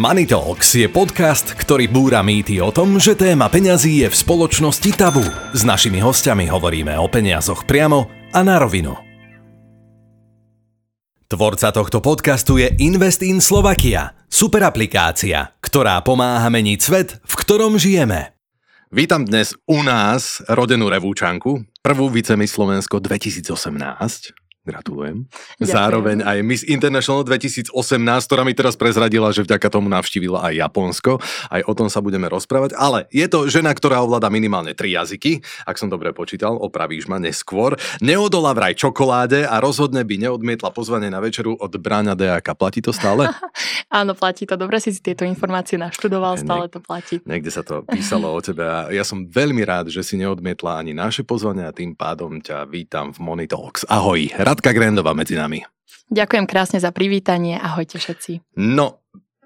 Money Talks je podcast, ktorý búra mýty o tom, že téma peňazí je v spoločnosti tabu. S našimi hostiami hovoríme o peniazoch priamo a na rovinu. Tvorca tohto podcastu je Invest in Slovakia, super aplikácia, ktorá pomáha meniť svet, v ktorom žijeme. Vítam dnes u nás rodenú revúčanku, prvú vicemi Slovensko 2018. Gratulujem. Ďakujem. Zároveň aj Miss International 2018, ktorá mi teraz prezradila, že vďaka tomu navštívila aj Japonsko. Aj o tom sa budeme rozprávať. Ale je to žena, ktorá ovláda minimálne tri jazyky. Ak som dobre počítal, opravíš ma neskôr. Neodola vraj čokoláde a rozhodne by neodmietla pozvanie na večeru od Bráňa Dejaka. Platí to stále? Áno, platí to. Dobre si si tieto informácie naštudoval, stále to platí. Niekde sa to písalo o tebe a ja som veľmi rád, že si neodmietla ani naše pozvanie a tým pádom ťa vítam v Monitalks. Ahoj. Radka Grendová medzi nami. Ďakujem krásne za privítanie, ahojte všetci. No,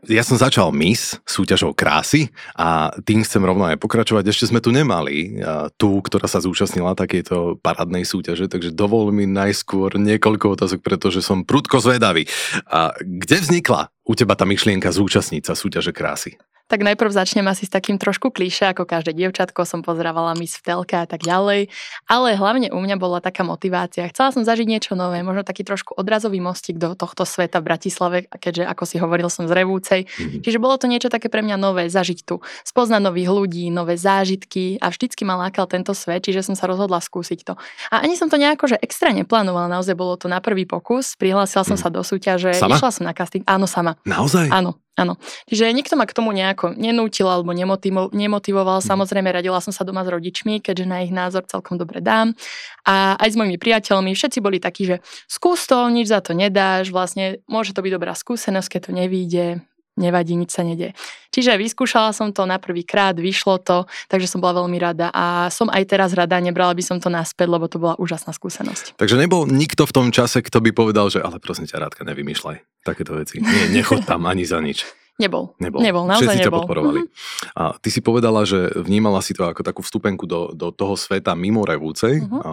ja som začal Miss súťažou krásy a tým chcem rovno aj pokračovať. Ešte sme tu nemali tú, ktorá sa zúčastnila takéto parádnej súťaže, takže dovol mi najskôr niekoľko otázok, pretože som prudko zvedavý. A kde vznikla u teba tá myšlienka zúčastniť sa súťaže krásy? Tak najprv začnem asi s takým trošku klíše, ako každé dievčatko som pozrávala Miss v telke a tak ďalej. Ale hlavne u mňa bola taká motivácia. Chcela som zažiť niečo nové, možno taký trošku odrazový mostík do tohto sveta v Bratislave, keďže ako si hovoril som z Revúcej. Mm-hmm. Čiže bolo to niečo také pre mňa nové, zažiť tu, spoznať nových ľudí, nové zážitky a vždycky ma lákal tento svet, čiže som sa rozhodla skúsiť to. A ani som to nejako že extra neplánovala, naozaj bolo to na prvý pokus, prihlásila som mm. sa do súťaže, sama? išla som na casting, áno sama. Naozaj? Áno. Áno. Čiže nikto ma k tomu nejako nenútil alebo nemotivo- nemotivoval. Mm. Samozrejme, radila som sa doma s rodičmi, keďže na ich názor celkom dobre dám. A aj s mojimi priateľmi, všetci boli takí, že skús to, nič za to nedáš, vlastne môže to byť dobrá skúsenosť, keď to nevíde, nevadí, nič sa nedie. Čiže vyskúšala som to na prvý krát, vyšlo to, takže som bola veľmi rada a som aj teraz rada, nebrala by som to naspäť, lebo to bola úžasná skúsenosť. Takže nebol nikto v tom čase, kto by povedal, že ale prosím ťa, Rádka, nevymýšľaj takéto veci. Nie, nechod tam ani za nič. Nebol. Nebol. Nebol, naozaj Všetci nebol. ťa podporovali. Mm-hmm. A ty si povedala, že vnímala si to ako takú vstupenku do, do toho sveta mimo Revúcej, mm-hmm. a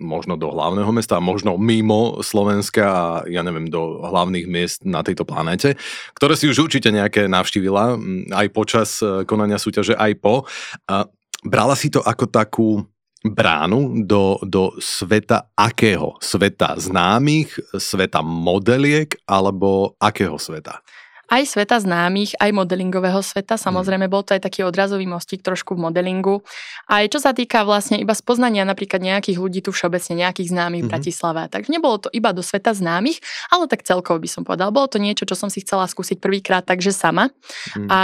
možno do hlavného mesta, možno mimo Slovenska a ja neviem, do hlavných miest na tejto planete, ktoré si už určite nejaké navštívila, aj počas e, konania súťaže, aj po. A brala si to ako takú bránu do, do sveta akého? Sveta známych, sveta modeliek alebo akého sveta? Aj sveta známych, aj modelingového sveta. Samozrejme, bol to aj taký odrazový mostík trošku v modelingu. Aj čo sa týka vlastne iba spoznania napríklad nejakých ľudí tu všeobecne, nejakých známych mm-hmm. v mhm. Bratislave. Takže nebolo to iba do sveta známych, ale tak celkovo by som povedal. Bolo to niečo, čo som si chcela skúsiť prvýkrát, takže sama. Mm. A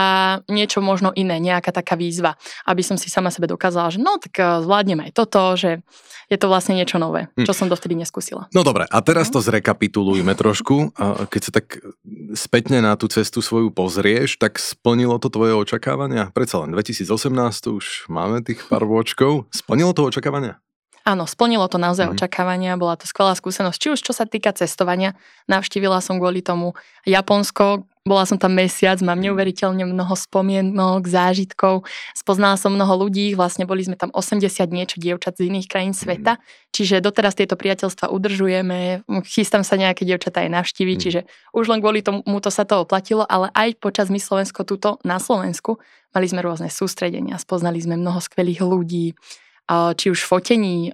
niečo možno iné, nejaká taká výzva, aby som si sama sebe dokázala, že no tak eh, zvládnem aj toto, že je to vlastne niečo nové, hm. čo som dovtedy neskúsila. No dobre, a teraz to zrekapitulujme trošku. Keď sa tak spätne na tú cestu svoju pozrieš, tak splnilo to tvoje očakávania? Predsa len 2018 už máme tých pár vočkov. Splnilo to očakávania? Áno, splnilo to naozaj mm. očakávania, bola to skvelá skúsenosť. Či už čo sa týka cestovania, navštívila som kvôli tomu Japonsko, bola som tam mesiac, mám neuveriteľne mnoho spomienok, zážitkov, spoznala som mnoho ľudí, vlastne boli sme tam 80 niečo dievčat z iných krajín sveta, čiže doteraz tieto priateľstva udržujeme, chystám sa nejaké dievčatá aj navštíviť, mm. čiže už len kvôli tomu to sa to oplatilo, ale aj počas my Slovensko tuto na Slovensku mali sme rôzne sústredenia, spoznali sme mnoho skvelých ľudí, či už fotení,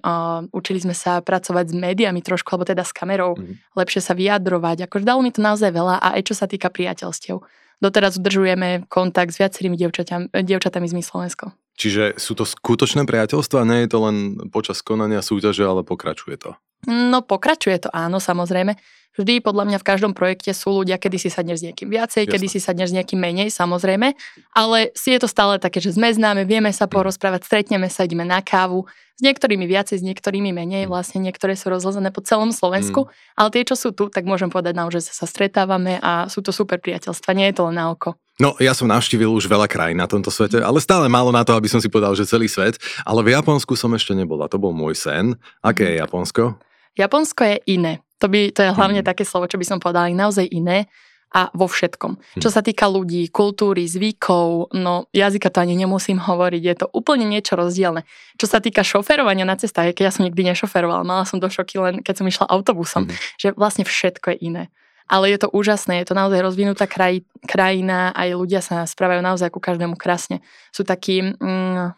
učili sme sa pracovať s médiami trošku, alebo teda s kamerou, mm. lepšie sa vyjadrovať. Akože dalo mi to naozaj veľa a aj čo sa týka priateľstiev. Doteraz udržujeme kontakt s viacerými dievčatami, dievčatami z Slovensko. Čiže sú to skutočné priateľstva, nie je to len počas konania súťaže, ale pokračuje to? No pokračuje to, áno, samozrejme. Vždy podľa mňa v každom projekte sú ľudia, kedy si sadneš s niekým viacej, Jasne. kedy si sadneš s niekým menej, samozrejme, ale si je to stále také, že sme známe, vieme sa porozprávať, stretneme sa, ideme na kávu, s niektorými viacej, s niektorými menej, mhm. vlastne niektoré sú rozlezené po celom Slovensku, mm. ale tie, čo sú tu, tak môžem povedať naozaj, že sa stretávame a sú to super priateľstva, nie je to len na oko. No, ja som navštívil už veľa krajín na tomto svete, ale stále málo na to, aby som si povedal, že celý svet. Ale v Japonsku som ešte nebola, to bol môj sen. Aké je Japonsko? Japonsko je iné. To, by, to je hlavne mm. také slovo, čo by som povedala, naozaj iné a vo všetkom. Mm. Čo sa týka ľudí, kultúry, zvykov, no jazyka to ani nemusím hovoriť, je to úplne niečo rozdielne. Čo sa týka šoferovania na cestách, keď ja som nikdy nešoferovala, mala som do šoky len keď som išla autobusom, mm. že vlastne všetko je iné. ale je to úžasné, je to naozaj rozvinutá kraj, krajina, aj ľudia sa správajú naozaj ku každému krásne. Sú takí mm,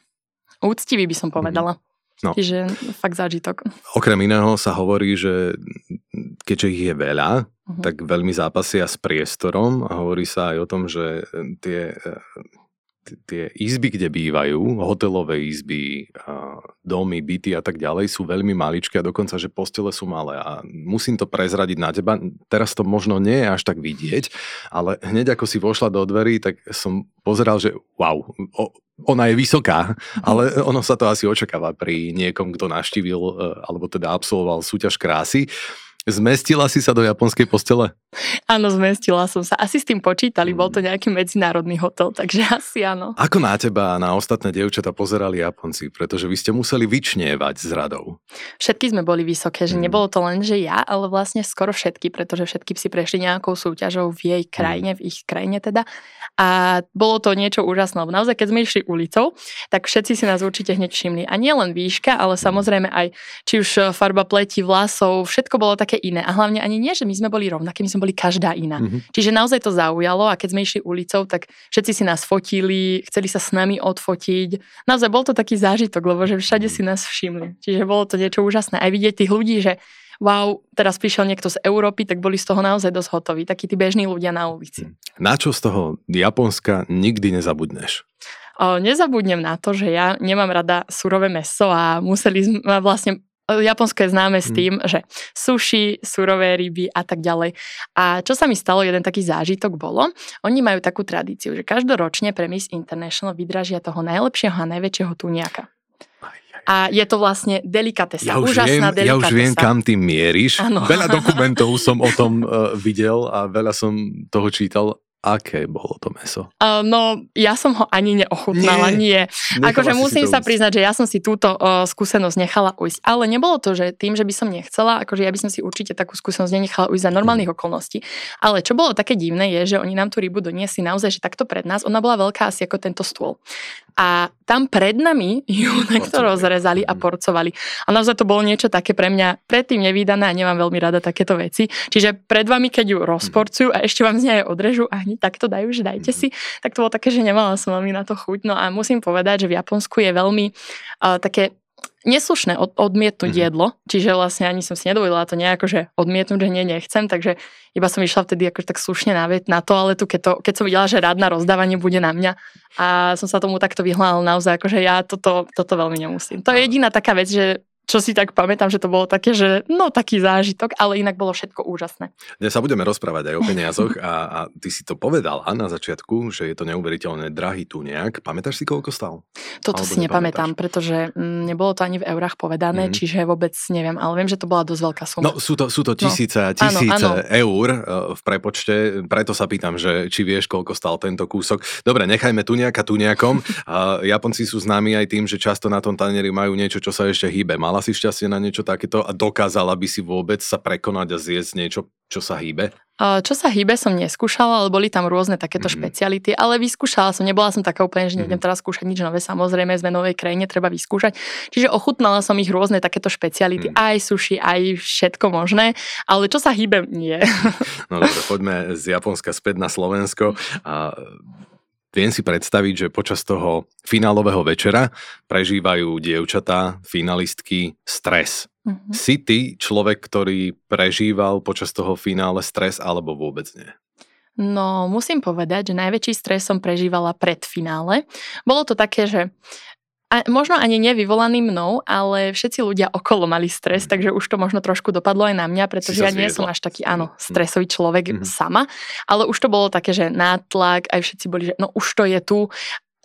úctiví, by som povedala. No. Čiže fakt zážitok. Okrem iného sa hovorí, že keďže ich je veľa, uh-huh. tak veľmi zápasia s priestorom a hovorí sa aj o tom, že tie tie izby, kde bývajú, hotelové izby, domy, byty a tak ďalej sú veľmi maličké a dokonca, že postele sú malé a musím to prezradiť na teba. Teraz to možno nie je až tak vidieť, ale hneď ako si vošla do dverí, tak som pozeral, že wow, o, ona je vysoká, ale ono sa to asi očakáva pri niekom, kto naštívil e, alebo teda absolvoval súťaž krásy. Zmestila si sa do japonskej postele? Áno, zmestila som sa. Asi s tým počítali, bol to nejaký medzinárodný hotel, takže asi áno. Ako na teba a na ostatné dievčatá pozerali Japonci? Pretože vy ste museli vyčnievať s radou. Všetky sme boli vysoké, že mm. nebolo to len, že ja, ale vlastne skoro všetky, pretože všetky si prešli nejakou súťažou v jej krajine, mm. v ich krajine teda. A bolo to niečo úžasné, lebo naozaj, keď sme išli ulicou, tak všetci si nás určite hneď všimli. A nie len výška, ale samozrejme aj či už farba pleti, vlasov, všetko bolo také iné. A hlavne ani nie, že my sme boli rovnaké, my sme boli každá iná. Mm-hmm. Čiže naozaj to zaujalo a keď sme išli ulicou, tak všetci si nás fotili, chceli sa s nami odfotiť. Naozaj bol to taký zážitok, lebo že všade si nás všimli. Čiže bolo to niečo úžasné. Aj vidieť tých ľudí, že wow, teraz prišiel niekto z Európy, tak boli z toho naozaj dosť hotoví. Takí tí bežní ľudia na ulici. Mhm. Na čo z toho Japonska nikdy nezabudneš? O, nezabudnem na to, že ja nemám rada surové meso a museli sme vlastne Japonsko je známe s mhm. tým, že sushi, surové ryby a tak ďalej. A čo sa mi stalo, jeden taký zážitok bolo, oni majú takú tradíciu, že každoročne pre Miss International vydražia toho najlepšieho a najväčšieho tuniaka. A je to vlastne delikatesa, ja už úžasná viem, delikatesa. Ja už viem, kam ty mieríš. Ano. Veľa dokumentov som o tom uh, videl a veľa som toho čítal Aké bolo to meso? Uh, no, ja som ho ani neochutnala, nie. nie. Akože musím sa priznať, že ja som si túto uh, skúsenosť nechala ujsť. Ale nebolo to, že tým, že by som nechcela, akože ja by som si určite takú skúsenosť nenechala ujsť za normálnych mm. okolností. Ale čo bolo také divné je, že oni nám tú rybu doniesli naozaj, že takto pred nás, ona bola veľká asi ako tento stôl. A tam pred nami ju takto rozrezali a mhm. porcovali. A naozaj to bolo niečo také pre mňa predtým nevydané a nemám veľmi rada takéto veci. Čiže pred vami, keď ju rozporcujú a ešte vám z nej odrežu a hneď takto dajú, že dajte si, tak to bolo také, že nemala som veľmi na to chuť. No a musím povedať, že v Japonsku je veľmi uh, také neslušné od, odmietnúť mm-hmm. jedlo, čiže vlastne ani som si nedovolila to nejako, že odmietnúť, že nie, nechcem, takže iba som išla vtedy akože tak slušne na, na toaletu, keď, to, keď som videla, že rád na rozdávanie bude na mňa a som sa tomu takto vyhľadala naozaj, akože ja toto, toto veľmi nemusím. To je jediná taká vec, že čo si tak pamätám, že to bolo také, že no taký zážitok, ale inak bolo všetko úžasné. Dnes sa budeme rozprávať aj o peniazoch a, a ty si to povedala na začiatku, že je to neuveriteľne drahý tu nejak. Pamätáš si, koľko stal? Toto Alebo si nepamätám, pretože m, mm, nebolo to ani v eurách povedané, mm-hmm. čiže vôbec neviem, ale viem, že to bola dosť veľká suma. No sú to, sú to tisíce no. tisíce áno, áno. eur e, v prepočte, preto sa pýtam, že či vieš, koľko stal tento kúsok. Dobre, nechajme tu nejaká tu nejakom. Japonci sú známi aj tým, že často na tom tanieri majú niečo, čo sa ešte hýbe. Mala Mala si šťastie na niečo takéto a dokázala by si vôbec sa prekonať a zjesť niečo, čo sa hýbe? Čo sa hýbe som neskúšala, ale boli tam rôzne takéto mm-hmm. špeciality, ale vyskúšala som, nebola som taká úplne, že nejdem mm-hmm. teraz skúšať nič nové, samozrejme sme novej krajine, treba vyskúšať. Čiže ochutnala som ich rôzne takéto špeciality, mm. aj sushi, aj všetko možné, ale čo sa hýbe, nie. No dobre, poďme z Japonska späť na Slovensko. A Viem si predstaviť, že počas toho finálového večera prežívajú dievčatá, finalistky stres. Mm-hmm. Si ty človek, ktorý prežíval počas toho finále stres alebo vôbec nie? No, musím povedať, že najväčší stres som prežívala pred finále. Bolo to také, že a možno ani nevyvolaný mnou, ale všetci ľudia okolo mali stres, mm. takže už to možno trošku dopadlo aj na mňa, pretože ja nie som až taký, áno, mhm. stresový človek mm. sama, ale už to bolo také, že nátlak, aj všetci boli, že no už to je tu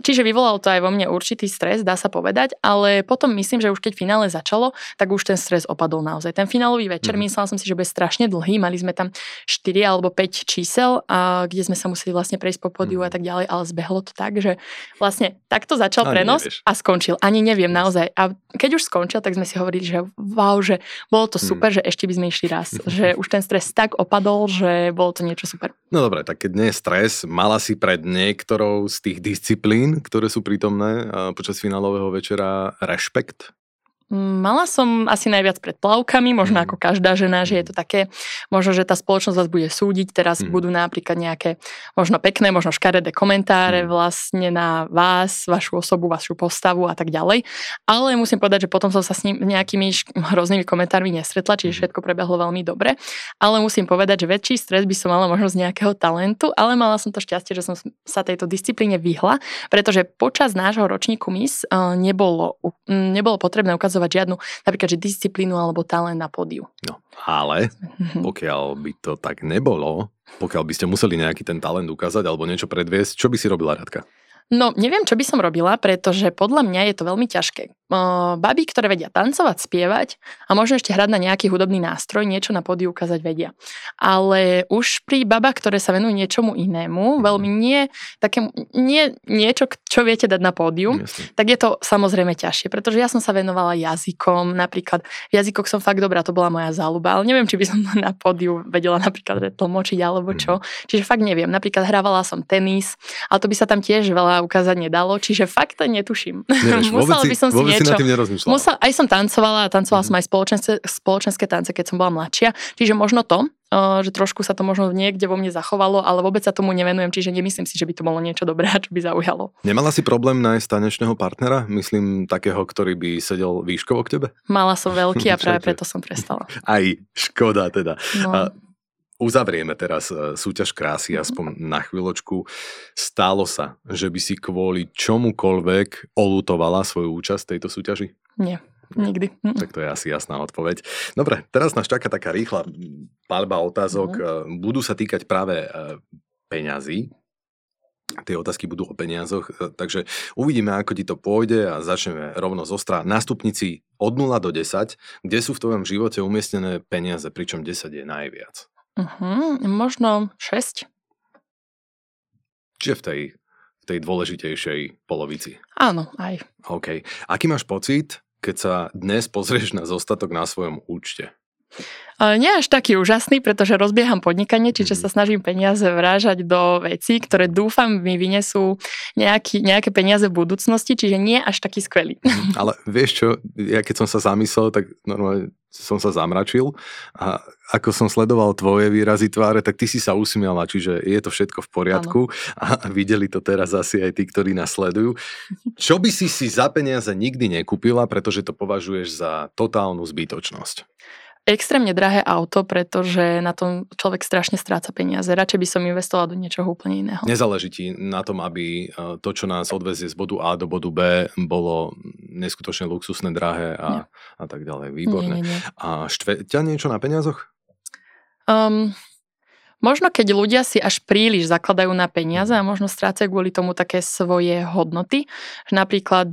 Čiže vyvolal to aj vo mne určitý stres, dá sa povedať, ale potom myslím, že už keď finále začalo, tak už ten stres opadol naozaj. Ten finálový večer, mm. myslela som si, že bude strašne dlhý, mali sme tam 4 alebo 5 čísel, a kde sme sa museli vlastne prejsť po podiu mm. a tak ďalej, ale zbehlo to tak, že vlastne takto začal Ani prenos nevieš. a skončil. Ani neviem naozaj. A keď už skončil, tak sme si hovorili, že wow, že bolo to mhm. super, mm. že ešte by sme išli raz. že už ten stres tak opadol, že bolo to niečo super. No dobre, tak keď nie je stres, mala si pred niektorou z tých disciplín ktoré sú prítomné počas finálového večera rešpekt? Mala som asi najviac pred plavkami, možno mm. ako každá žena, že je to mhm. také, možno, že tá spoločnosť vás bude súdiť, teraz mm. budú napríklad nejaké možno pekné, možno škaredé komentáre mm. vlastne na vás, vašu osobu, vašu postavu a tak ďalej. Ale musím povedať, že potom som sa s ním nejakými hroznými komentármi nestretla, čiže mhm. všetko prebehlo veľmi dobre. Ale musím povedať, že väčší stres by som mala možno z nejakého talentu, ale mala som to šťastie, že som sa tejto disciplíne vyhla, pretože počas nášho ročníku MIS eh, nebolo, nebolo potrebné ukázať ukazovať žiadnu napríklad, že disciplínu alebo talent na pódiu. No, ale mhm. pokiaľ by to tak nebolo, pokiaľ by ste museli nejaký ten talent ukázať alebo niečo predviesť, čo by si robila Radka? No, neviem, čo by som robila, pretože podľa mňa je to veľmi ťažké. Baby, ktoré vedia tancovať, spievať a možno ešte hrať na nejaký hudobný nástroj, niečo na pódiu ukázať vedia. Ale už pri babách, ktoré sa venujú niečomu inému, veľmi nie, také, nie niečo, čo viete dať na pódiu, Jasne. tak je to samozrejme ťažšie, pretože ja som sa venovala jazykom, napríklad v jazykoch som fakt dobrá, to bola moja záľuba, ale neviem, či by som na pódiu vedela napríklad tlmočiť alebo čo. Mm. Čiže fakt neviem, napríklad hrávala som tenis, ale to by sa tam tiež veľa ukázať nedalo, čiže fakt netuším. Nevieš, Musela by som si niečo... Si na tým nerozmýšľala. Musel, aj som tancovala a tancovala mm. som aj spoločenské, spoločenské tance, keď som bola mladšia, čiže možno to, že trošku sa to možno niekde vo mne zachovalo, ale vôbec sa tomu nevenujem, čiže nemyslím si, že by to bolo niečo dobré čo by zaujalo. Nemala si problém nájsť tanečného partnera? Myslím takého, ktorý by sedel výškovo k tebe? Mala som veľký a práve preto som prestala. Aj škoda teda. No. A Uzavrieme teraz e, súťaž krásy, mhm. aspoň na chvíľočku. Stálo sa, že by si kvôli čomukoľvek olutovala svoju účasť v tejto súťaži? Nie. Nikdy. Tak to je asi jasná odpoveď. Dobre, teraz nás čaká taká rýchla palba otázok. Mm. Budú sa týkať práve e, peňazí. Tie otázky budú o peniazoch, takže uvidíme, ako ti to pôjde a začneme rovno z ostra. Na stupnici od 0 do 10, kde sú v tvojom živote umiestnené peniaze, pričom 10 je najviac? Uh-huh, možno 6. Čiže v tej, v tej dôležitejšej polovici. Áno, aj. OK. Aký máš pocit, keď sa dnes pozrieš na zostatok na svojom účte? Nie až taký úžasný, pretože rozbieham podnikanie, čiže sa mhm. snažím peniaze vrážať do vecí, ktoré dúfam mi vynesú nejaký, nejaké peniaze v budúcnosti, čiže nie až taký skvelý. Mhm. Ale vieš čo, ja keď som sa zamyslel, tak normálne som sa zamračil a ako som sledoval tvoje výrazy tváre, tak ty si sa usmiala, čiže je to všetko v poriadku ano. a videli to teraz asi aj tí, ktorí nás sledujú. Čo by si si za peniaze nikdy nekúpila, pretože to považuješ za totálnu zbytočnosť? Extrémne drahé auto, pretože na tom človek strašne stráca peniaze. Radšej by som investovala do niečoho úplne iného. Nezáleží ti na tom, aby e, to, čo nás odvezie z bodu A do bodu B, bolo neskutočne luxusné, drahé a, a tak ďalej. Výborné. Nie, nie, nie. A štve ťa niečo na peniazoch? Um, Možno keď ľudia si až príliš zakladajú na peniaze a možno strácajú kvôli tomu také svoje hodnoty, napríklad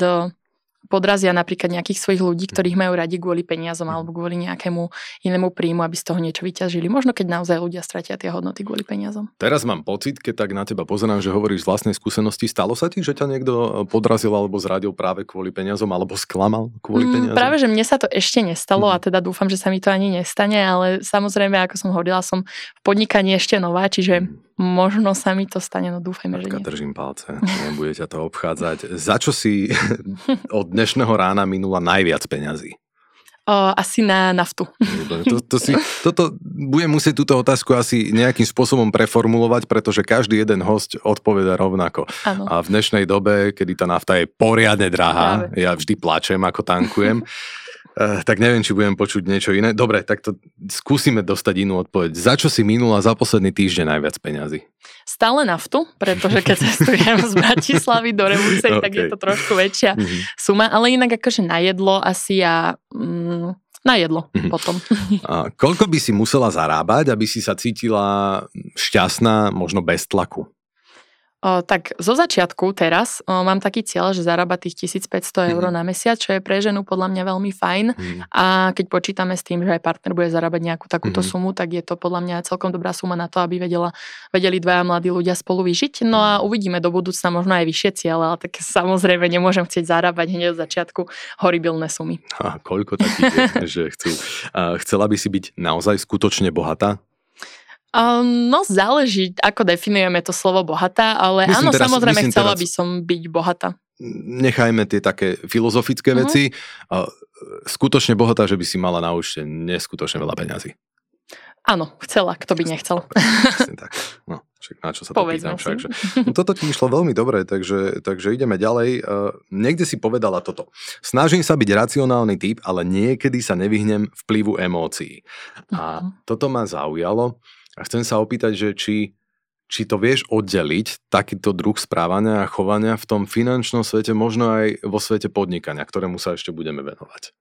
podrazia napríklad nejakých svojich ľudí, ktorých majú radi kvôli peniazom mhm. alebo kvôli nejakému inému príjmu, aby z toho niečo vyťažili. Možno keď naozaj ľudia stratia tie hodnoty kvôli peniazom. Teraz mám pocit, keď tak na teba pozerám, že hovoríš z vlastnej skúsenosti. Stalo sa ti, že ťa niekto e, podrazil alebo zradil práve kvôli peniazom alebo sklamal kvôli mm, peniazom? Práve, že mne sa to ešte nestalo mm. a teda dúfam, že sa mi to ani nestane, ale samozrejme, ako som hovorila, som v podnikaní ešte nová, čiže mm možno sa mi to stane, no dúfajme, Matka, že nie. držím palce, nebude ťa to obchádzať. Za čo si od dnešného rána minula najviac peňazí? O, asi na naftu. To, to si, toto budem musieť túto otázku asi nejakým spôsobom preformulovať, pretože každý jeden host odpoveda rovnako. Ano. A v dnešnej dobe, kedy tá nafta je poriadne drahá, Práve. ja vždy plačem, ako tankujem, Uh, tak neviem, či budem počuť niečo iné. Dobre, tak to skúsime dostať inú odpoveď. Za čo si minula za posledný týždeň najviac peňazí? Stále naftu, pretože keď cestujem z Bratislavy do Revúcej, okay. tak je to trošku väčšia mm-hmm. suma, ale inak akože na jedlo asi ja... Mm, na jedlo mm-hmm. potom. A koľko by si musela zarábať, aby si sa cítila šťastná, možno bez tlaku? O, tak zo začiatku teraz o, mám taký cieľ, že zarába tých 1500 eur mm. na mesiac, čo je pre ženu podľa mňa veľmi fajn. Mm. A keď počítame s tým, že aj partner bude zarábať nejakú takúto mm. sumu, tak je to podľa mňa celkom dobrá suma na to, aby vedela, vedeli dvaja mladí ľudia spolu vyžiť. No a mhm. uvidíme do budúcna možno aj vyššie cieľe, ale tak samozrejme nemôžem chcieť zarábať hneď od začiatku horibilné sumy. A koľko takých je, že chcú? A chcela by si byť naozaj skutočne bohatá? Um, no záleží, ako definujeme to slovo bohatá, ale myslím áno, teraz, samozrejme chcela teraz, by som byť bohatá. nechajme tie také filozofické uh-huh. veci. Skutočne bohatá, že by si mala na účte neskutočne veľa peňazí. Áno, chcela, kto by nechcel. tak. No, však na čo sa to pýtam však, že... no, Toto ti išlo veľmi dobre, takže, takže ideme ďalej. Uh, niekde si povedala toto. Snažím sa byť racionálny typ, ale niekedy sa nevyhnem vplyvu emócií. A uh-huh. toto ma zaujalo a chcem sa opýtať, že či či to vieš oddeliť, takýto druh správania a chovania v tom finančnom svete, možno aj vo svete podnikania, ktorému sa ešte budeme venovať.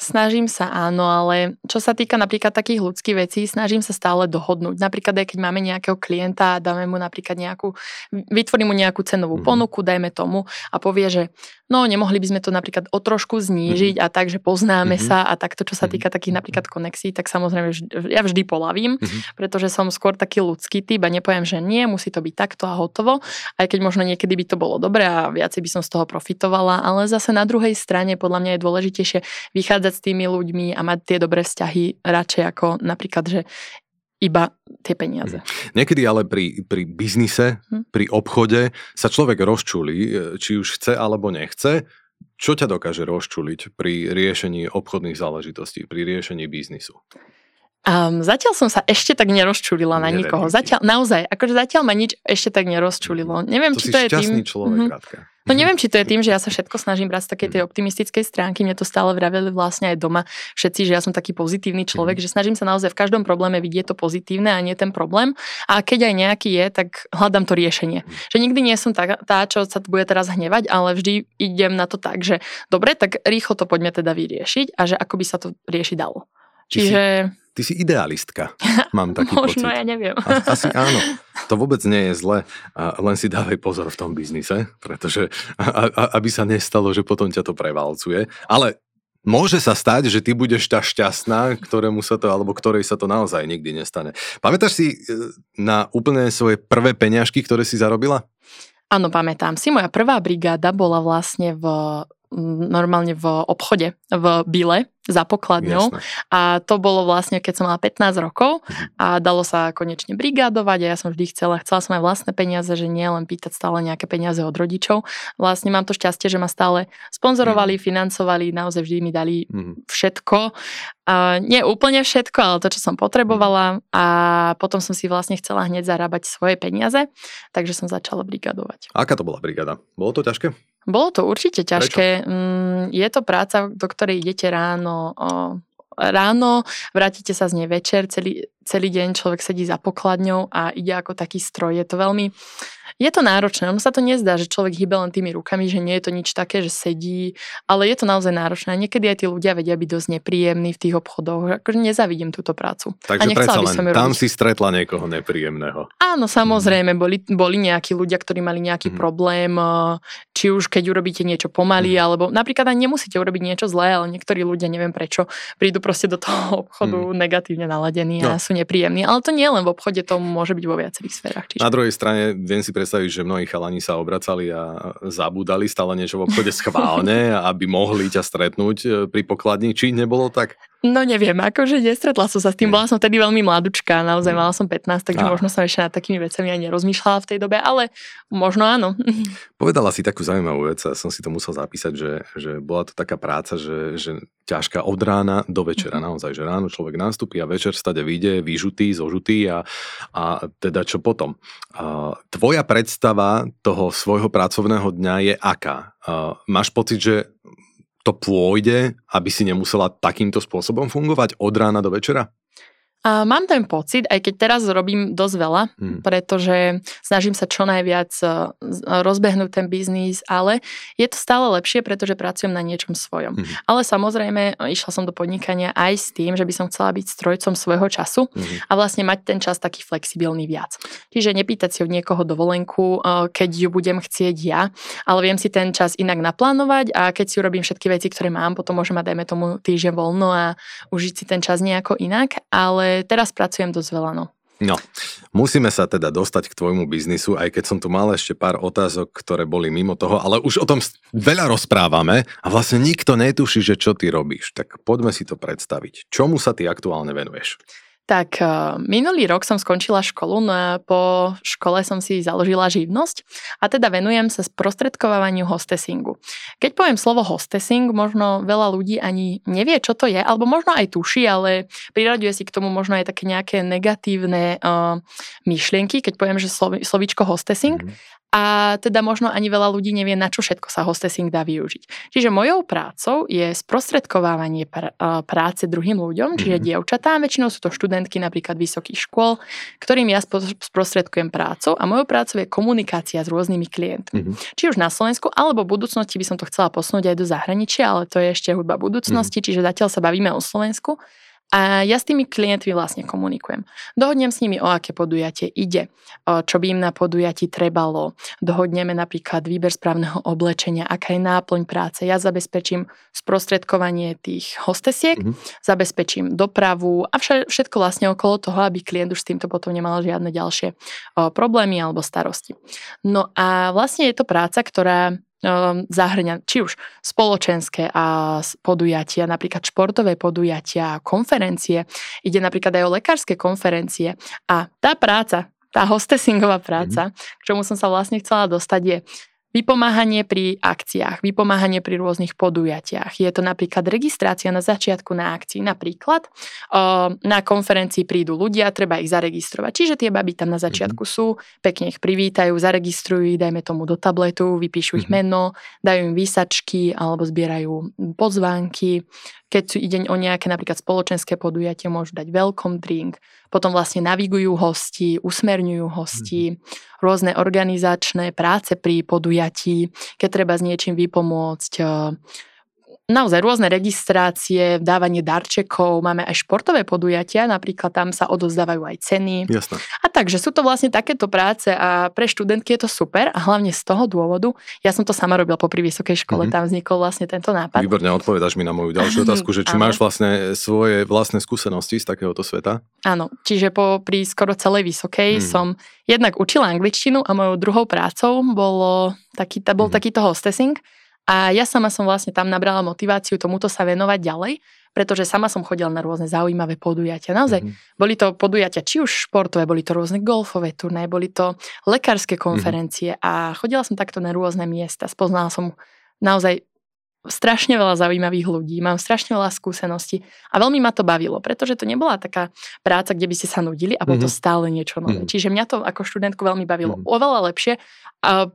Snažím sa áno, ale čo sa týka napríklad takých ľudských vecí, snažím sa stále dohodnúť. Napríklad aj keď máme nejakého klienta dáme mu napríklad nejakú, vytvorím mu nejakú cenovú mm. ponuku, dajme tomu a povie, že no nemohli by sme to napríklad o trošku znížiť mm. a tak, že poznáme mm. sa a takto, čo sa mhm. týka takých napríklad konexí, tak samozrejme ja vždy polavím, mm. pretože som skôr taký ľudský typ a nepoviem, že nie, musí to byť takto a hotovo, aj keď možno niekedy by to bolo dobré a viacej by som z toho profitovala, ale zase na druhej strane podľa mňa je dôležitejšie vychádzať s tými ľuďmi a mať tie dobré vzťahy radšej ako napríklad, že iba tie peniaze. Hm. Niekedy ale pri, pri biznise, hm. pri obchode sa človek rozčulí, e, či už chce alebo nechce. Čo ťa dokáže rozčuliť pri riešení obchodných záležitostí, pri riešení biznisu? Um, zatiaľ som sa ešte tak nerozčulila na Neverím nikoho. Zatiaľ, naozaj, akože zatiaľ ma nič ešte tak nerozčulilo. Neviem, to či to je tým... človek, mm-hmm. No neviem, či to je tým, že ja sa všetko snažím brať z takej tej optimistickej stránky. Mne to stále vraveli vlastne aj doma všetci, že ja som taký pozitívny človek, mm. že snažím sa naozaj v každom probléme vidieť to pozitívne a nie ten problém. A keď aj nejaký je, tak hľadám to riešenie. Že nikdy nie som tá, tá, čo sa bude teraz hnevať, ale vždy idem na to tak, že dobre, tak rýchlo to poďme teda vyriešiť a že ako by sa to riešiť dalo. Čiže... Ty si idealistka, mám taký Možno, pocit. ja neviem. Asi áno. To vôbec nie je zle, len si dávaj pozor v tom biznise, pretože aby sa nestalo, že potom ťa to prevalcuje. Ale môže sa stať, že ty budeš tá šťastná, ktorému sa to, alebo ktorej sa to naozaj nikdy nestane. Pamätáš si e, na úplne svoje prvé peňažky, ktoré si zarobila? Áno, pamätám si. Moja prvá brigáda bola vlastne v normálne v obchode, v Bile, za pokladňou. Jasne. A to bolo vlastne, keď som mala 15 rokov mhm. a dalo sa konečne brigádovať a ja som vždy chcela, chcela som aj vlastné peniaze, že nie len pýtať stále nejaké peniaze od rodičov. Vlastne mám to šťastie, že ma stále sponzorovali, mm. financovali, naozaj vždy mi dali mm. všetko. A nie úplne všetko, ale to, čo som potrebovala a potom som si vlastne chcela hneď zarábať svoje peniaze, takže som začala brigadovať. Aká to bola brigada? Bolo to ťažké? Bolo to určite ťažké. Prečo? Mm, je to práca, do ktorej idete ráno, ráno, vrátite sa z nej večer, celý, celý deň človek sedí za pokladňou a ide ako taký stroj. Je to veľmi je to náročné, ono sa to nezdá, že človek hýbe len tými rukami, že nie je to nič také, že sedí, ale je to naozaj náročné. A niekedy aj tí ľudia vedia byť dosť nepríjemní v tých obchodoch. Akože nezavidím túto prácu. Takže predsa len, tam si stretla niekoho nepríjemného. Áno, samozrejme, boli, boli nejakí ľudia, ktorí mali nejaký mm. problém, eh, či už keď urobíte niečo pomaly, mm. alebo napríklad aj nemusíte urobiť niečo zlé, ale niektorí ľudia, neviem prečo, prídu proste do toho obchodu mm. negatívne naladení no. a sú nepríjemní. Ale to nie len v obchode, to môže byť vo viacerých sférach. Čiže... Na druhej strane viem si predstaviť, že mnohí chalani sa obracali a zabudali stále niečo v obchode schválne, aby mohli ťa stretnúť e, pri pokladni. Či nebolo tak? No neviem, akože nestretla som sa s tým, bola som tedy veľmi mladúčka, naozaj mala som 15, takže a. možno som ešte nad takými vecami aj nerozmýšľala v tej dobe, ale možno áno. Povedala si takú zaujímavú vec a som si to musel zapísať, že, že bola to taká práca, že, že ťažká od rána do večera, mm-hmm. naozaj, že ráno človek nastúpi a večer stade vyjde vyžutý, zožutý a, a teda čo potom. Tvoja predstava toho svojho pracovného dňa je aká? Máš pocit, že to pôjde, aby si nemusela takýmto spôsobom fungovať od rána do večera? A mám ten pocit, aj keď teraz robím dosť veľa, hmm. pretože snažím sa čo najviac e, rozbehnúť ten biznis, ale je to stále lepšie, pretože pracujem na niečom svojom. Hmm. Ale samozrejme, išla som do podnikania aj s tým, že by som chcela byť strojcom svojho času hmm. a vlastne mať ten čas taký flexibilný viac. Čiže nepýtať si od niekoho dovolenku, e, keď ju budem chcieť ja, ale viem si ten čas inak naplánovať a keď si urobím všetky veci, ktoré mám, potom môžem mať, dajme tomu, týždeň voľno a užiť si ten čas nejako inak, ale teraz pracujem dosť veľa, no. No, musíme sa teda dostať k tvojmu biznisu, aj keď som tu mal ešte pár otázok, ktoré boli mimo toho, ale už o tom veľa rozprávame a vlastne nikto netuší, že čo ty robíš. Tak poďme si to predstaviť. Čomu sa ty aktuálne venuješ? Tak minulý rok som skončila školu, no po škole som si založila živnosť a teda venujem sa sprostredkovávaniu hostesingu. Keď poviem slovo hostessing, možno veľa ľudí ani nevie, čo to je, alebo možno aj tuší, ale priraďuje si k tomu možno aj také nejaké negatívne uh, myšlienky, keď poviem, že slovi, slovíčko hostessing. Mm-hmm a teda možno ani veľa ľudí nevie, na čo všetko sa hostessing dá využiť. Čiže mojou prácou je sprostredkovávanie pr- práce druhým ľuďom, čiže mm-hmm. dievčatá, väčšinou sú to študentky napríklad vysokých škôl, ktorým ja sprostredkujem prácu a mojou prácou je komunikácia s rôznymi klientmi. Mm-hmm. Či už na Slovensku, alebo v budúcnosti by som to chcela posunúť aj do zahraničia, ale to je ešte hudba budúcnosti, mm-hmm. čiže zatiaľ sa bavíme o Slovensku. A ja s tými klientmi vlastne komunikujem. Dohodnem s nimi, o aké podujatie ide, čo by im na podujatí trebalo. Dohodneme napríklad výber správneho oblečenia, aká je náplň práce. Ja zabezpečím sprostredkovanie tých hostesiek, mm-hmm. zabezpečím dopravu a všetko vlastne okolo toho, aby klient už s týmto potom nemal žiadne ďalšie problémy alebo starosti. No a vlastne je to práca, ktorá zahrňa či už spoločenské a podujatia, napríklad športové podujatia, konferencie, ide napríklad aj o lekárske konferencie a tá práca, tá hostessingová práca, mm-hmm. k čomu som sa vlastne chcela dostať, je Vypomáhanie pri akciách, vypomáhanie pri rôznych podujatiach. Je to napríklad registrácia na začiatku na akcii. Napríklad na konferencii prídu ľudia, treba ich zaregistrovať. Čiže tie baby tam na mhm. začiatku sú, pekne ich privítajú, zaregistrujú, dajme tomu do tabletu, vypíšu ich mhm. meno, dajú im výsačky alebo zbierajú pozvánky. Keď sú ide o nejaké napríklad spoločenské podujatie, môžu dať welcome drink, potom vlastne navigujú hosti, usmerňujú hosti, mm-hmm. rôzne organizačné práce pri podujatí, keď treba s niečím vypomôcť, naozaj rôzne registrácie, dávanie darčekov, máme aj športové podujatia, napríklad tam sa odozdávajú aj ceny. Jasné. A takže sú to vlastne takéto práce a pre študentky je to super a hlavne z toho dôvodu, ja som to sama robila po pri vysokej škole, mm-hmm. tam vznikol vlastne tento nápad. Výborne odpovedaš mi na moju ďalšiu otázku, že či máš vlastne svoje vlastné skúsenosti z takéhoto sveta? Áno, čiže po pri skoro celej vysokej mm. som jednak učila angličtinu a mojou druhou prácou bolo taký, bol mm. takýto hostessing a ja sama som vlastne tam nabrala motiváciu tomuto sa venovať ďalej, pretože sama som chodila na rôzne zaujímavé podujatia. Naozaj, mm-hmm. boli to podujatia či už športové, boli to rôzne golfové turné, boli to lekárske mhm. konferencie mm-hmm. a chodila som takto na rôzne miesta. Spoznala som naozaj strašne veľa zaujímavých ľudí, mám strašne veľa skúseností a veľmi ma to bavilo, pretože to nebola taká práca, kde by ste sa nudili a bolo mm-hmm. to mhm. stále niečo nové. Mm-hmm. Čiže mňa to ako študentku veľmi bavilo. Mm-hmm. Oveľa lepšie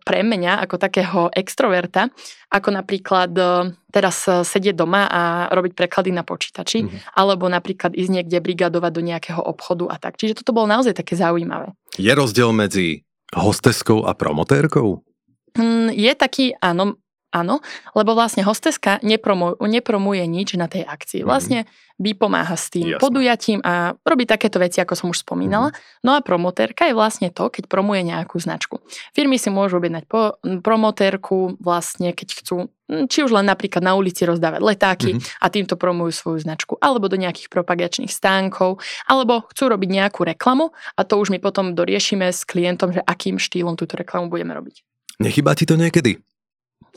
pre mňa ako takého extroverta, ako napríklad e, teraz e, sedieť doma a robiť preklady na počítači, mm-hmm. alebo napríklad ísť niekde brigadovať do nejakého obchodu a tak. Čiže toto bolo naozaj také zaujímavé. Je rozdiel medzi hosteskou a promotérkou? Mm, je taký, áno, Áno, lebo vlastne hosteska nepromu, nepromuje nič na tej akcii. Mhm. Vlastne vypomáha s tým Jasne. podujatím a robí takéto veci, ako som už spomínala. Mm. No a promotérka je vlastne to, keď promuje nejakú značku. Firmy si môžu objednať po, promotérku vlastne, keď chcú či už len napríklad na ulici rozdávať letáky mm-hmm. a týmto promujú svoju značku, alebo do nejakých propagačných stánkov, alebo chcú robiť nejakú reklamu a to už my potom doriešime s klientom, že akým štýlom túto reklamu budeme robiť. Nechybá ti to niekedy?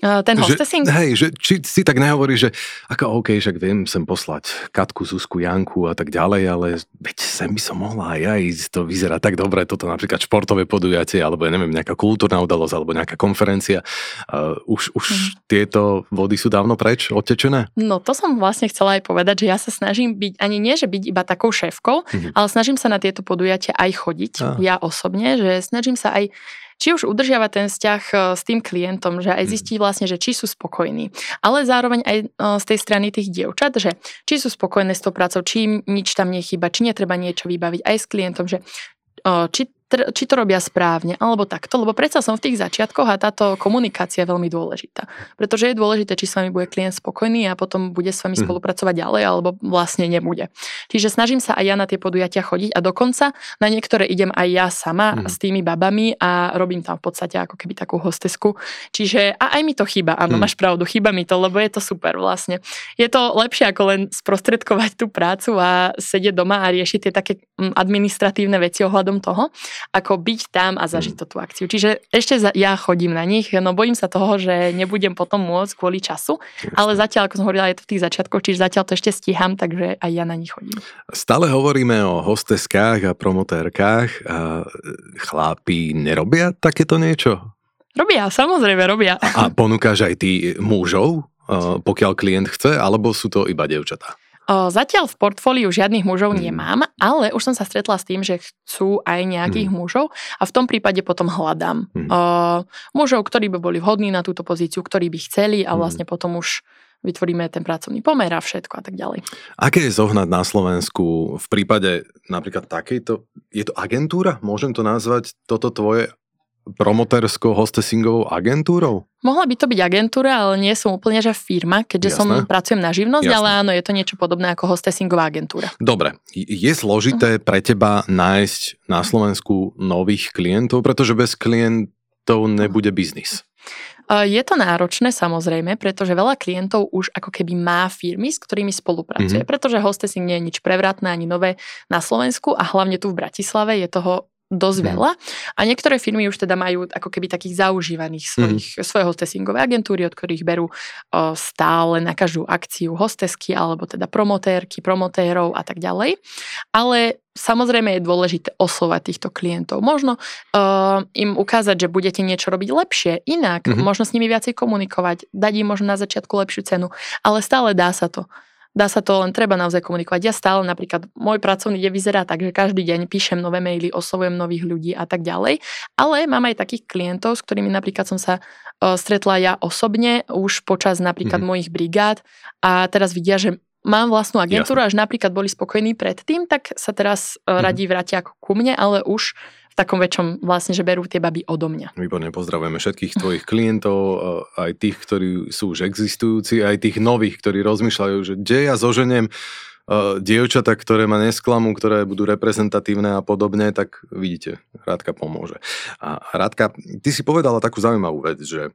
Ten hostessing? Že, hej, že či si tak nehovorí, že ako OK, však viem sem poslať Katku, Zuzku, Janku a tak ďalej, ale veď sem by som mohla aj ja ísť, to vyzerá tak dobre, toto napríklad športové podujatie, alebo ja neviem, nejaká kultúrna udalosť, alebo nejaká konferencia. Uh, už už mm. tieto vody sú dávno preč, odtečené? No to som vlastne chcela aj povedať, že ja sa snažím byť, ani nie, že byť iba takou šéfkou, mm-hmm. ale snažím sa na tieto podujatia aj chodiť, ah. ja osobne, že snažím sa aj či už udržiava ten vzťah e, s tým klientom, že aj mhm. zistí vlastne, že či sú spokojní, ale zároveň aj e, z tej strany tých dievčat, že či sú spokojné s tou prácou, či im nič tam nechýba, či netreba niečo vybaviť aj s klientom, že e, či či to robia správne, alebo takto, lebo predsa som v tých začiatkoch a táto komunikácia je veľmi dôležitá. Pretože je dôležité, či s vami bude klient spokojný a potom bude s vami mm. spolupracovať ďalej, alebo vlastne nebude. Čiže snažím sa aj ja na tie podujatia chodiť a dokonca na niektoré idem aj ja sama mm. s tými babami a robím tam v podstate ako keby takú hostesku. Čiže a aj mi to chýba, áno, mm. máš pravdu, chýba mi to, lebo je to super vlastne. Je to lepšie ako len sprostredkovať tú prácu a sedieť doma a riešiť tie také mm, administratívne veci ohľadom toho ako byť tam a zažiť mm. to tú akciu. Čiže ešte za, ja chodím na nich, no bojím sa toho, že nebudem potom môcť kvôli času, ale zatiaľ, ako som hovorila, je to v tých začiatkoch, čiže zatiaľ to ešte stíham, takže aj ja na nich chodím. Stále hovoríme o hosteskách a promotérkách. A chlápi nerobia takéto niečo? Robia, samozrejme robia. A ponúkaš aj ty mužov, pokiaľ klient chce, alebo sú to iba devčatá? Zatiaľ v portfóliu žiadnych mužov mm. nemám, ale už som sa stretla s tým, že chcú aj nejakých mm. mužov a v tom prípade potom hľadám mm. mužov, ktorí by boli vhodní na túto pozíciu, ktorí by chceli a mhm. vlastne potom už vytvoríme ten pracovný pomer a všetko a tak ďalej. Aké je zohnať na Slovensku v prípade napríklad takejto, je to agentúra? Môžem to nazvať toto tvoje promotérskou hostesingovou agentúrou? Mohla by to byť agentúra, ale nie som úplne že firma, keďže Jasné. som pracujem na živnosť, Jasné. ale áno, je to niečo podobné ako hostesingová agentúra. Dobre, je zložité uh-huh. pre teba nájsť na Slovensku nových klientov, pretože bez klientov nebude biznis. Je to náročné samozrejme, pretože veľa klientov už ako keby má firmy, s ktorými spolupracuje, mm-hmm. pretože hostessing nie je nič prevratné ani nové na Slovensku a hlavne tu v Bratislave je toho dosť mm. veľa. A niektoré firmy už teda majú ako keby takých zaužívaných mhm. svojich, mm. svoje hostessingové agentúry, od ktorých berú o, stále na každú akciu hostesky alebo teda promotérky, promotérov a tak ďalej. Ale samozrejme je dôležité oslovať týchto klientov. Možno uh, im ukázať, že budete niečo robiť lepšie, inak, mm-hmm. možno s nimi viacej komunikovať, dať im možno na začiatku lepšiu cenu, ale stále dá sa to. Dá sa to, len treba naozaj komunikovať. Ja stále napríklad, môj pracovný deň vyzerá tak, že každý deň píšem nové maily, oslovujem nových ľudí a tak ďalej. Ale mám aj takých klientov, s ktorými napríklad som sa uh, stretla ja osobne už počas napríklad mm. mojich brigád a teraz vidia, že mám vlastnú agentúru, Jasne. až napríklad boli spokojní predtým, tak sa teraz mm. radí vrátia ku mne, ale už takom väčšom vlastne, že berú tie baby odo mňa. Výborne, pozdravujeme všetkých tvojich klientov, aj tých, ktorí sú už existujúci, aj tých nových, ktorí rozmýšľajú, že kde ja zoženiem dievčata, ktoré ma nesklamú, ktoré budú reprezentatívne a podobne, tak vidíte, Rádka pomôže. A Rádka, ty si povedala takú zaujímavú vec, že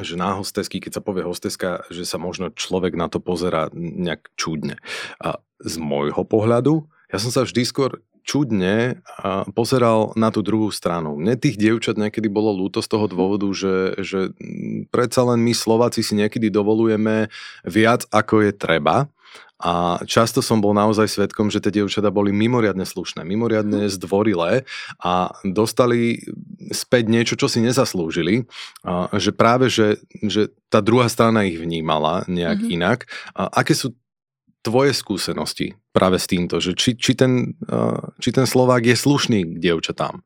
že na hostesky, keď sa povie hosteska, že sa možno človek na to pozera nejak čudne. A z môjho pohľadu, ja som sa vždy skôr čudne pozeral na tú druhú stranu. Mne tých dievčat niekedy bolo ľúto z toho dôvodu, že, že predsa len my Slováci si niekedy dovolujeme viac ako je treba. A často som bol naozaj svetkom, že tie dievčatá boli mimoriadne slušné, mimoriadne mhm. zdvorilé a dostali späť niečo, čo si nezaslúžili. A že práve, že, že tá druhá strana ich vnímala nejak mm-hmm. inak. A aké sú tvoje skúsenosti práve s týmto, že či, či, ten, či ten Slovák je slušný k dievčatám?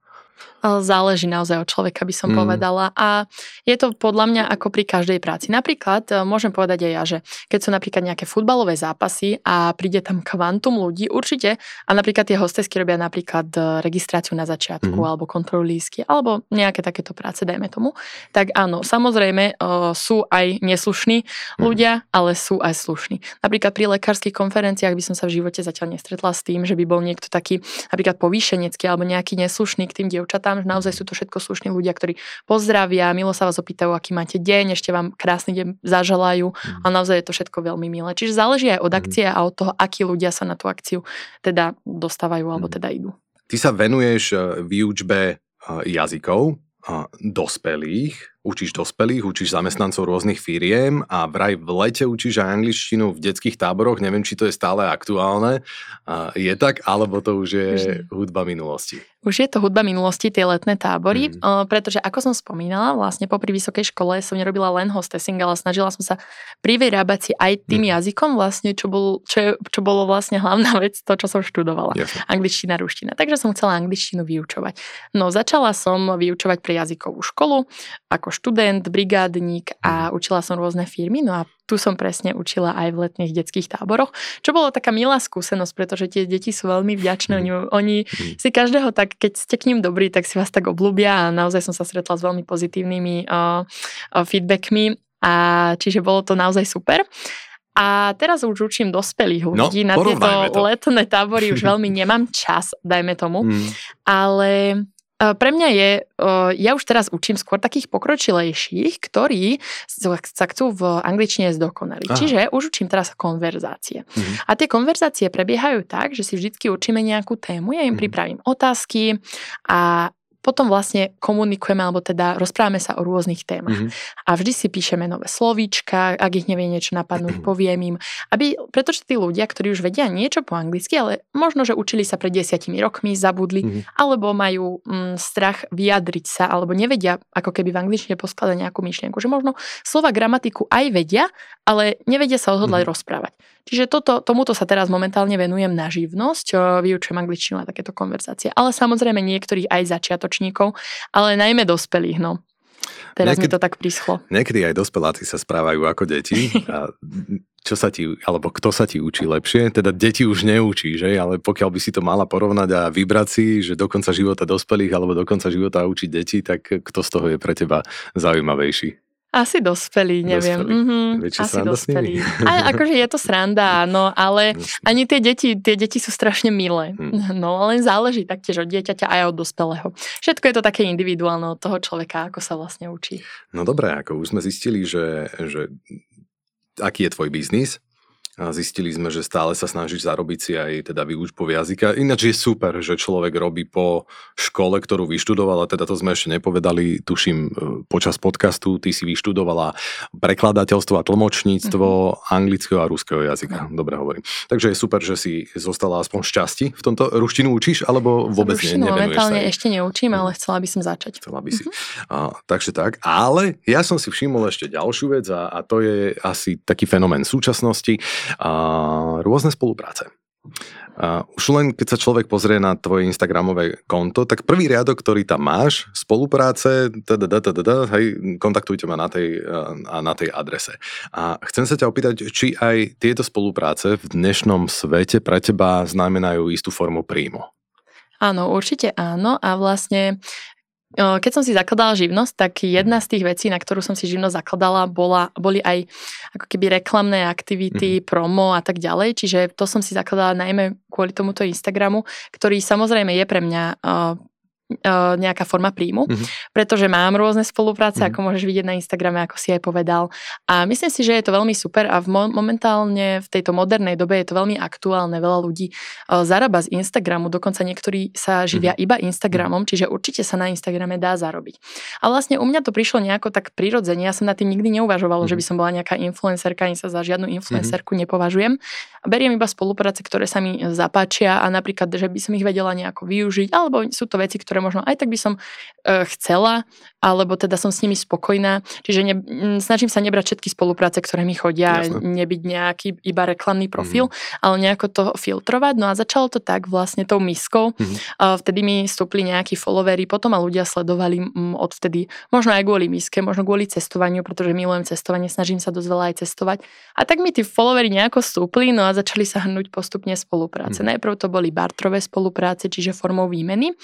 Záleží naozaj od človeka, by som mm. povedala. A je to podľa mňa ako pri každej práci. Napríklad, e, môžem povedať aj ja, že keď sú napríklad nejaké futbalové zápasy a príde tam kvantum ľudí, určite, a napríklad tie hostesky robia napríklad e, registráciu na začiatku, mm. alebo kontrolu lísky, alebo nejaké takéto práce, dajme tomu, tak áno, samozrejme e, sú aj neslušní mm. ľudia, ale sú aj slušní. Napríklad pri lekárskych konferenciách by som sa v živote zatiaľ nestretla s tým, že by bol niekto taký napríklad povýšenecký alebo nejaký neslušný k tým dievčatám, tam, že naozaj sú to všetko slušní ľudia, ktorí pozdravia, milo sa vás opýtajú, aký máte deň, ešte vám krásny deň zaželajú mm. a naozaj je to všetko veľmi milé. Čiže záleží aj od mm. akcie a od toho, akí ľudia sa na tú akciu teda dostávajú alebo mm. teda idú. Ty sa venuješ eh, výučbe eh, jazykov eh, dospelých učíš dospelých, učíš zamestnancov rôznych firiem a vraj v lete učíš aj angličtinu v detských táboroch, neviem, či to je stále aktuálne. Je tak, alebo to už je hudba minulosti? Už je to hudba minulosti, tie letné tábory, mm. pretože ako som spomínala, vlastne popri vysokej škole som nerobila len hostessing, ale snažila som sa privyrábať si aj tým mm. jazykom vlastne, čo, bol, čo, je, čo bolo vlastne hlavná vec, to, čo som študovala. Jasne. Angličtina, ruština. Takže som chcela angličtinu vyučovať. No začala som vyučovať pre jazykovú školu ako študent, brigádnik a mhm. učila som rôzne firmy, no a tu som presne učila aj v letných detských táboroch, čo bolo taká milá skúsenosť, pretože tie deti sú veľmi vďačné. Oni, mhm. oni mhm. si každého tak, keď ste k ním dobrí, tak si vás tak oblúbia a naozaj som sa stretla s veľmi pozitívnymi uh, feedbackmi a čiže bolo to naozaj super. A teraz už učím dospelých no, ľudí. No, na tieto to. letné tábory už veľmi nemám čas, dajme tomu. Mm. Ale pre mňa je, ja už teraz učím skôr takých pokročilejších, ktorí sa chcú v angličtine zdokonaliť. Aha. Čiže už učím teraz konverzácie. Mhm. A tie konverzácie prebiehajú tak, že si vždy učíme nejakú tému, ja im mhm. pripravím otázky a potom vlastne komunikujeme, alebo teda rozprávame sa o rôznych témach. Mm-hmm. A vždy si píšeme nové slovíčka, ak ich nevie niečo napadnúť, mm-hmm. poviem im. Aby, pretože tí ľudia, ktorí už vedia niečo po anglicky, ale možno, že učili sa pred desiatimi rokmi, zabudli, mm-hmm. alebo majú mm, strach vyjadriť sa, alebo nevedia, ako keby v angličtine poskladať nejakú myšlienku. Že možno slova gramatiku aj vedia, ale nevedia sa odhodlať mm-hmm. rozprávať. Čiže toto, tomuto sa teraz momentálne venujem na živnosť, vyučujem angličtinu na takéto konverzácie. Ale samozrejme niektorých aj začiatočníkov, ale najmä dospelých. No. Teraz niekedy, mi to tak prischlo. Niekedy aj dospeláci sa správajú ako deti. A čo sa ti, alebo kto sa ti učí lepšie? Teda deti už neučí, že? Ale pokiaľ by si to mala porovnať a vybrať si, že do konca života dospelých alebo do konca života učiť deti, tak kto z toho je pre teba zaujímavejší? Asi dospelí, neviem. Mm-hmm, asi dospelí. A akože je to sranda, áno, ale ani tie deti, tie deti sú strašne milé. Mm. No, len záleží taktiež od dieťaťa aj od dospelého. Všetko je to také individuálne od toho človeka, ako sa vlastne učí. No dobré, ako už sme zistili, že, že aký je tvoj biznis, zistili sme, že stále sa snažíš zarobiť si aj teda výučbou jazyka. Ináč je super, že človek robí po škole, ktorú vyštudoval, a teda to sme ešte nepovedali, tuším, e, počas podcastu, ty si vyštudovala prekladateľstvo a tlmočníctvo mm-hmm. anglického a ruského jazyka. Mm-hmm. Dobre hovorím. Takže je super, že si zostala aspoň šťastí v tomto. Ruštinu učíš, alebo vôbec Ruštinu ne, momentálne sa ešte neučím, ale chcela by som začať. Chcela by si. Mm-hmm. A, takže tak. Ale ja som si všimol ešte ďalšiu vec a, a to je asi taký fenomén súčasnosti rôzne spolupráce. A už len keď sa človek pozrie na tvoje Instagramové konto, tak prvý riadok, ktorý tam máš, spolupráce, hej, kontaktujte ma na tej, a na tej adrese. A chcem sa ťa opýtať, či aj tieto spolupráce v dnešnom svete pre teba znamenajú istú formu príjmu. Áno, určite áno a vlastne keď som si zakladala živnosť, tak jedna z tých vecí, na ktorú som si živnosť zakladala, bola, boli aj ako keby reklamné aktivity, mm-hmm. promo a tak ďalej. Čiže to som si zakladala najmä kvôli tomuto Instagramu, ktorý samozrejme je pre mňa nejaká forma príjmu, mm-hmm. pretože mám rôzne spolupráce, mm-hmm. ako môžeš vidieť na Instagrame, ako si aj povedal. A myslím si, že je to veľmi super a v mo- momentálne v tejto modernej dobe je to veľmi aktuálne. Veľa ľudí uh, zarába z Instagramu, dokonca niektorí sa živia mm-hmm. iba Instagramom, čiže určite sa na Instagrame dá zarobiť. A vlastne u mňa to prišlo nejako tak prirodzene, ja som nad tým nikdy neuvažovala, mm-hmm. že by som bola nejaká influencerka, ani sa za žiadnu influencerku mm-hmm. nepovažujem. Beriem iba spolupráce, ktoré sa mi zapáčia a napríklad, že by som ich vedela nejako využiť, alebo sú to veci, ktoré možno aj tak by som e, chcela, alebo teda som s nimi spokojná. Čiže ne, snažím sa nebrať všetky spolupráce, ktoré mi chodia, Jasne. nebyť nejaký iba reklamný profil, mm-hmm. ale nejako to filtrovať. No a začalo to tak vlastne tou miskou. Mm-hmm. Vtedy mi stúpli nejakí followery, potom ma ľudia sledovali odvtedy, možno aj kvôli miske, možno kvôli cestovaniu, pretože milujem cestovanie, snažím sa dosť veľa aj cestovať. A tak mi tí followery nejako stúpli, no a začali sa hnúť postupne spolupráce. Mm-hmm. Najprv to boli bartrové spolupráce, čiže formou výmeny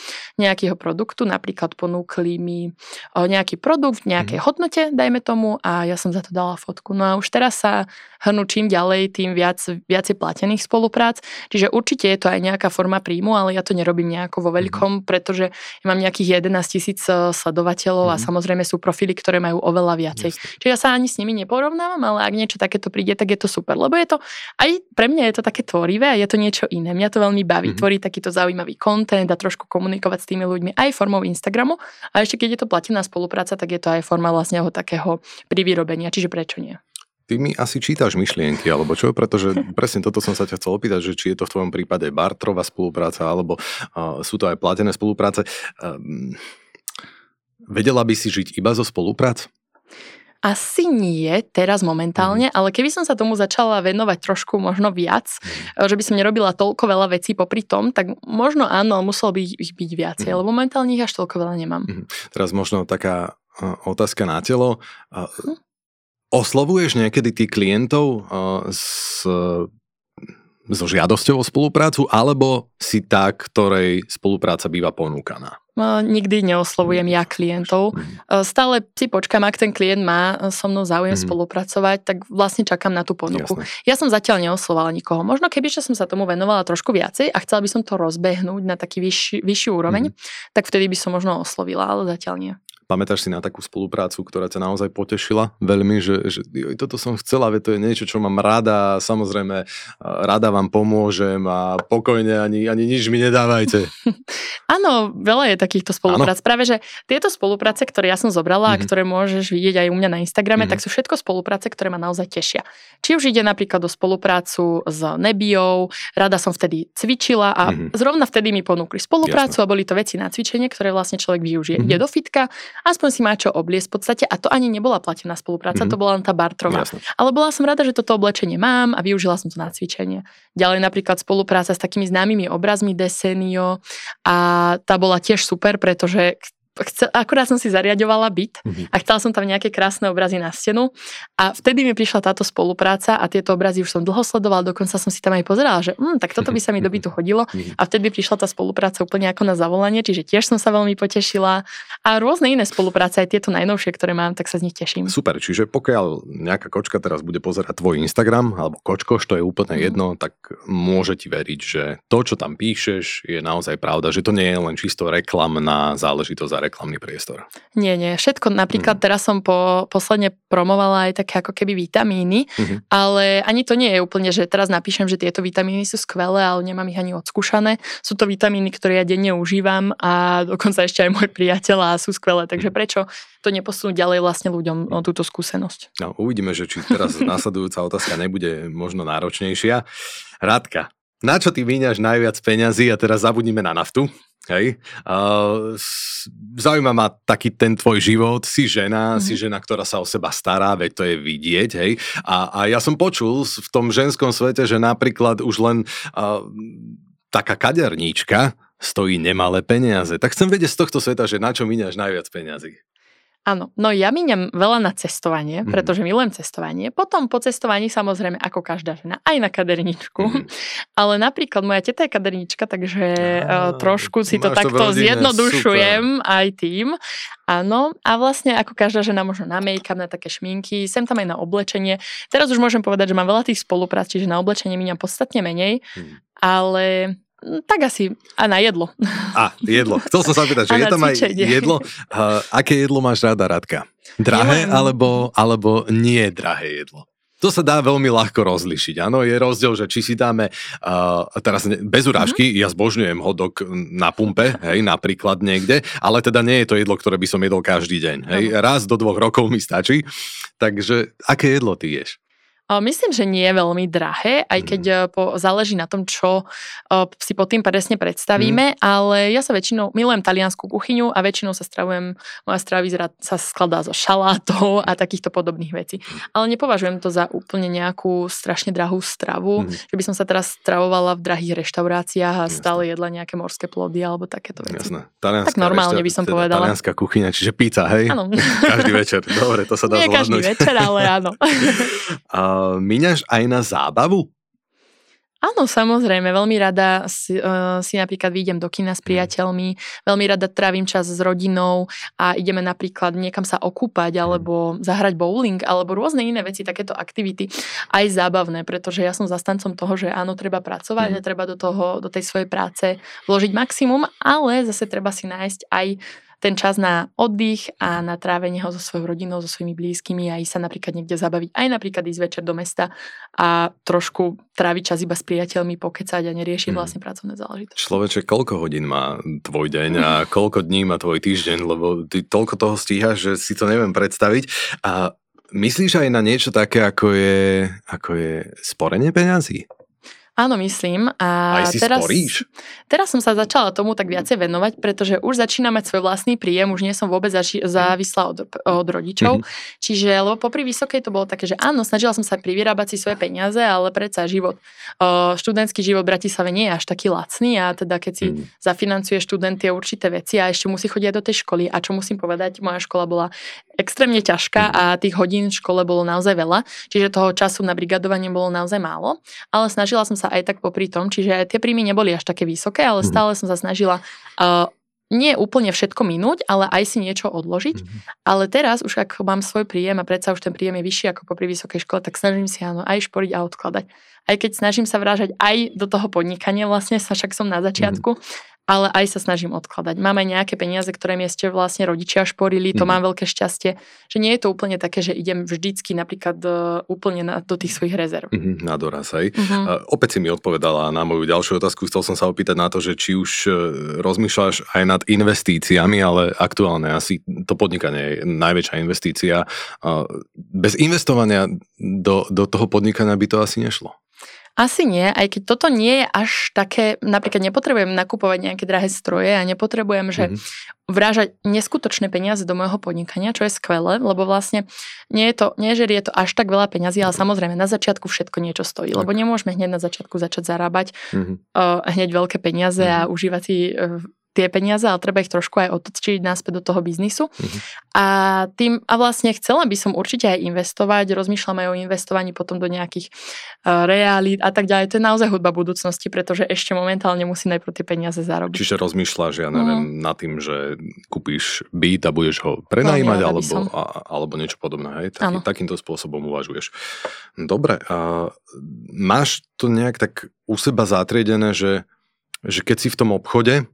nejakého produktu, napríklad ponúkli mi nejaký produkt v nejakej mm. hodnote, dajme tomu, a ja som za to dala fotku. No a už teraz sa hrnú čím ďalej, tým viac, viacej platených spoluprác. Čiže určite je to aj nejaká forma príjmu, ale ja to nerobím nejako vo veľkom, mm. pretože ja mám nejakých 11 tisíc eh, sledovateľov mm. a mhm. samozrejme sú profily, ktoré majú oveľa viacej. Just. Čiže ja sa ani s nimi neporovnávam, ale ak niečo takéto príde, tak je to super, lebo je to aj pre mňa je to také tvorivé a je to niečo iné. Mňa to veľmi baví, mm. tvoriť takýto zaujímavý kontent a trošku komunikovať s tými ľuďmi aj formou Instagramu a ešte keď je to platená spolupráca, tak je to aj forma vlastne takého privyrobenia, čiže prečo nie? Ty mi asi čítaš myšlienky, alebo čo? Pretože presne toto som sa ťa chcel opýtať, že či je to v tvojom prípade bartrová spolupráca, alebo uh, sú to aj platené spolupráce. Um, vedela by si žiť iba zo spoluprác? Asi nie teraz momentálne, mm. ale keby som sa tomu začala venovať trošku možno viac, mm. že by som nerobila toľko veľa vecí popri tom, tak možno áno, muselo by ich byť viacej, mm. lebo momentálne ich až toľko veľa nemám. Mm. Teraz možno taká otázka na telo. Mm. Oslovuješ niekedy tých klientov s, so žiadosťou o spoluprácu, alebo si tá, ktorej spolupráca býva ponúkaná? Nikdy neoslovujem ja klientov. Mhm. Stále si počkám, ak ten klient má so mnou záujem mm. spolupracovať, tak vlastne čakám na tú ponuku. Jasne. Ja som zatiaľ neoslovala nikoho. Možno keby som sa tomu venovala trošku viacej a chcela by som to rozbehnúť na taký vyšší, vyšší úroveň, mm. tak vtedy by som možno oslovila, ale zatiaľ nie. Pamätáš si na takú spoluprácu, ktorá ťa naozaj potešila veľmi, že, že joj, toto som chcela, veď to je niečo, čo mám rada, samozrejme rada vám pomôžem a pokojne ani, ani nič mi nedávajte. Áno, veľa je takýchto spoluprác. Ano. Práve, že tieto spolupráce, ktoré ja som zobrala mm-hmm. a mhm. ktoré môžeš vidieť aj u mňa na Instagrame, mm-hmm. tak sú všetko spolupráce, ktoré ma naozaj tešia. Či už ide napríklad o spoluprácu s Nebiou, rada som vtedy cvičila a mm-hmm. zrovna vtedy mi ponúkli spoluprácu Jasne. a boli to veci na cvičenie, ktoré vlastne človek využije. Mm-hmm. Ide do fitka aspoň si má čo obliecť v podstate a to ani nebola platená spolupráca, mm-hmm. to bola len tá bartrová. Jasne. Ale bola som rada, že toto oblečenie mám a využila som to na cvičenie. Ďalej napríklad spolupráca s takými známymi obrazmi Desenio a tá bola tiež super, pretože chcel, akurát som si zariadovala byt mm-hmm. a chcela som tam nejaké krásne obrazy na stenu a vtedy mi prišla táto spolupráca a tieto obrazy už som dlho sledovala, dokonca som si tam aj pozerala, že hm, tak toto by sa mi do bytu hodilo mm-hmm. a vtedy prišla tá spolupráca úplne ako na zavolanie, čiže tiež som sa veľmi potešila a rôzne iné spolupráce, aj tieto najnovšie, ktoré mám, tak sa z nich teším. Super, čiže pokiaľ nejaká kočka teraz bude pozerať tvoj Instagram alebo kočkoš, to je úplne mm-hmm. jedno, tak môže ti veriť, že to, čo tam píšeš, je naozaj pravda, že to nie je len čisto reklamná záležitosť reklamný priestor. Nie, nie. Všetko, napríklad mm. teraz som po, posledne promovala aj také ako keby vitamíny, mm-hmm. ale ani to nie je úplne, že teraz napíšem, že tieto vitamíny sú skvelé, ale nemám ich ani odskúšané. Sú to vitamíny, ktoré ja denne užívam a dokonca ešte aj môj priateľ a sú skvelé. Takže mhm. prečo to neposunúť ďalej vlastne ľuďom o túto skúsenosť? No, uvidíme, že či teraz následujúca otázka nebude možno náročnejšia. Rádka, na čo ty míňaš najviac peňazí a teraz zabudnime na naftu? Hej. Uh, zaujíma ma taký ten tvoj život, si žena, mm-hmm. si žena, ktorá sa o seba stará, veď to je vidieť, hej. A, a ja som počul v tom ženskom svete, že napríklad už len uh, taká kaderníčka stojí nemalé peniaze. Tak chcem vedieť z tohto sveta, že na čo míňaš najviac peniazy. Áno, no ja míňam veľa na cestovanie, mm. pretože milujem cestovanie. Potom po cestovaní samozrejme ako každá žena, aj na kaderničku. Mm. Ale napríklad moja teta je kadernička, takže Á, uh, trošku si to takto rodine, zjednodušujem super. aj tým. Áno, a vlastne ako každá žena možno na make-up, na také šminky, sem tam aj na oblečenie. Teraz už môžem povedať, že mám veľa tých spoluprác, čiže na oblečenie míňam podstatne menej, mm. ale tak asi a na jedlo. A, jedlo. Chcel som sa pýtať, že je tam aj jedlo. Uh, aké jedlo máš rada, Radka? Drahé Nemám. alebo, alebo nie drahé jedlo? To sa dá veľmi ľahko rozlišiť. Áno, je rozdiel, že či si dáme, uh, teraz ne, bez urážky, mm-hmm. ja zbožňujem hodok na pumpe, hej, napríklad niekde, ale teda nie je to jedlo, ktoré by som jedol každý deň. Hej. Raz do dvoch rokov mi stačí. Takže aké jedlo ty ješ? Myslím, že nie je veľmi drahé, aj keď mm. po, záleží na tom, čo si pod tým presne predstavíme, mm. ale ja sa väčšinou milujem taliansku kuchyňu a väčšinou sa stravujem, moja strava sa skladá zo šalátov a takýchto podobných vecí. Mm. Ale nepovažujem to za úplne nejakú strašne drahú stravu, mm. že by som sa teraz stravovala v drahých reštauráciách a Jasne. stále jedla nejaké morské plody alebo takéto veci. Jasné. tak normálne by som teda povedala. Talianská kuchyňa, čiže pizza, hej? Áno. Každý večer. Dobre, to sa dá Nie zvládnuť. každý večer, ale áno. míňaš aj na zábavu? Áno, samozrejme, veľmi rada si, uh, si napríklad výjdem do kina s mhm. priateľmi, veľmi rada trávim čas s rodinou a ideme napríklad niekam sa okúpať mhm. alebo zahrať bowling alebo rôzne iné veci, takéto aktivity, aj zábavné, pretože ja som zastancom toho, že áno, treba pracovať mm. a treba do toho, do tej svojej práce vložiť maximum, ale zase treba si nájsť aj ten čas na oddych a na trávenie ho so svojou rodinou, so svojimi blízkymi a ísť sa napríklad niekde zabaviť, aj napríklad ísť večer do mesta a trošku tráviť čas iba s priateľmi, pokecať a neriešiť hmm. vlastne pracovné záležitosti. Človeče, koľko hodín má tvoj deň a koľko dní má tvoj týždeň, lebo ty toľko toho stíhaš, že si to neviem predstaviť. A myslíš aj na niečo také, ako je, ako je sporenie peňazí? Áno, myslím. A Aj si teraz, sporíš? teraz som sa začala tomu tak viacej venovať, pretože už začínam mať svoj vlastný príjem, už nie som vôbec zaši- závislá od, od rodičov. Mm-hmm. Čiže, lebo popri vysokej to bolo také, že áno, snažila som sa privyrábať si svoje peniaze, ale predsa život, uh, študentský život v Bratislave nie je až taký lacný a teda keď si mm-hmm. zafinancuje študent tie určité veci a ešte musí chodiť do tej školy a čo musím povedať, moja škola bola extrémne ťažká a tých hodín v škole bolo naozaj veľa, čiže toho času na brigadovanie bolo naozaj málo, ale snažila som sa aj tak popri tom, čiže tie príjmy neboli až také vysoké, ale mhm. stále som sa snažila uh, nie úplne všetko minúť, ale aj si niečo odložiť. Mm-hmm. Ale teraz už ak mám svoj príjem a predsa už ten príjem je vyšší ako pri vysokej škole, tak snažím si áno aj šporiť a odkladať. Aj keď snažím sa vrážať aj do toho podnikania, vlastne sa však som na začiatku, mm-hmm ale aj sa snažím odkladať. Máme nejaké peniaze, ktoré mi ešte vlastne rodičia šporili, to mm. mám veľké šťastie, že nie je to úplne také, že idem vždycky napríklad e, úplne na, do tých svojich rezerv. Mm-hmm, na doraz, hej. Mm-hmm. Uh, opäť si mi odpovedala na moju ďalšiu otázku, chcel som sa opýtať na to, že či už uh, rozmýšľaš aj nad investíciami, ale aktuálne asi to podnikanie je najväčšia investícia. Uh, bez investovania do, do toho podnikania by to asi nešlo. Asi nie, aj keď toto nie je až také, napríklad nepotrebujem nakupovať nejaké drahé stroje a nepotrebujem, že mm-hmm. vrážať neskutočné peniaze do môjho podnikania, čo je skvelé, lebo vlastne nie je to, nie, že je to až tak veľa peňazí, ale samozrejme na začiatku všetko niečo stojí, lebo nemôžeme hneď na začiatku začať zarábať mm-hmm. uh, hneď veľké peniaze mm-hmm. a užívať si uh, tie peniaze, ale treba ich trošku aj otočiť naspäť do toho biznisu. Mm-hmm. A, tým, a vlastne chcela by som určite aj investovať, rozmýšľam aj o investovaní potom do nejakých uh, realít a tak ďalej. To je naozaj hudba budúcnosti, pretože ešte momentálne musí najprv tie peniaze zarobiť. Čiže rozmýšľaš, ja neviem, mm. nad tým, že kúpiš byt a budeš ho prenajímať no, alebo, a, alebo niečo podobné. Hej? Taký, takýmto spôsobom uvažuješ. Dobre, a máš to nejak tak u seba zatriedené, že, že keď si v tom obchode,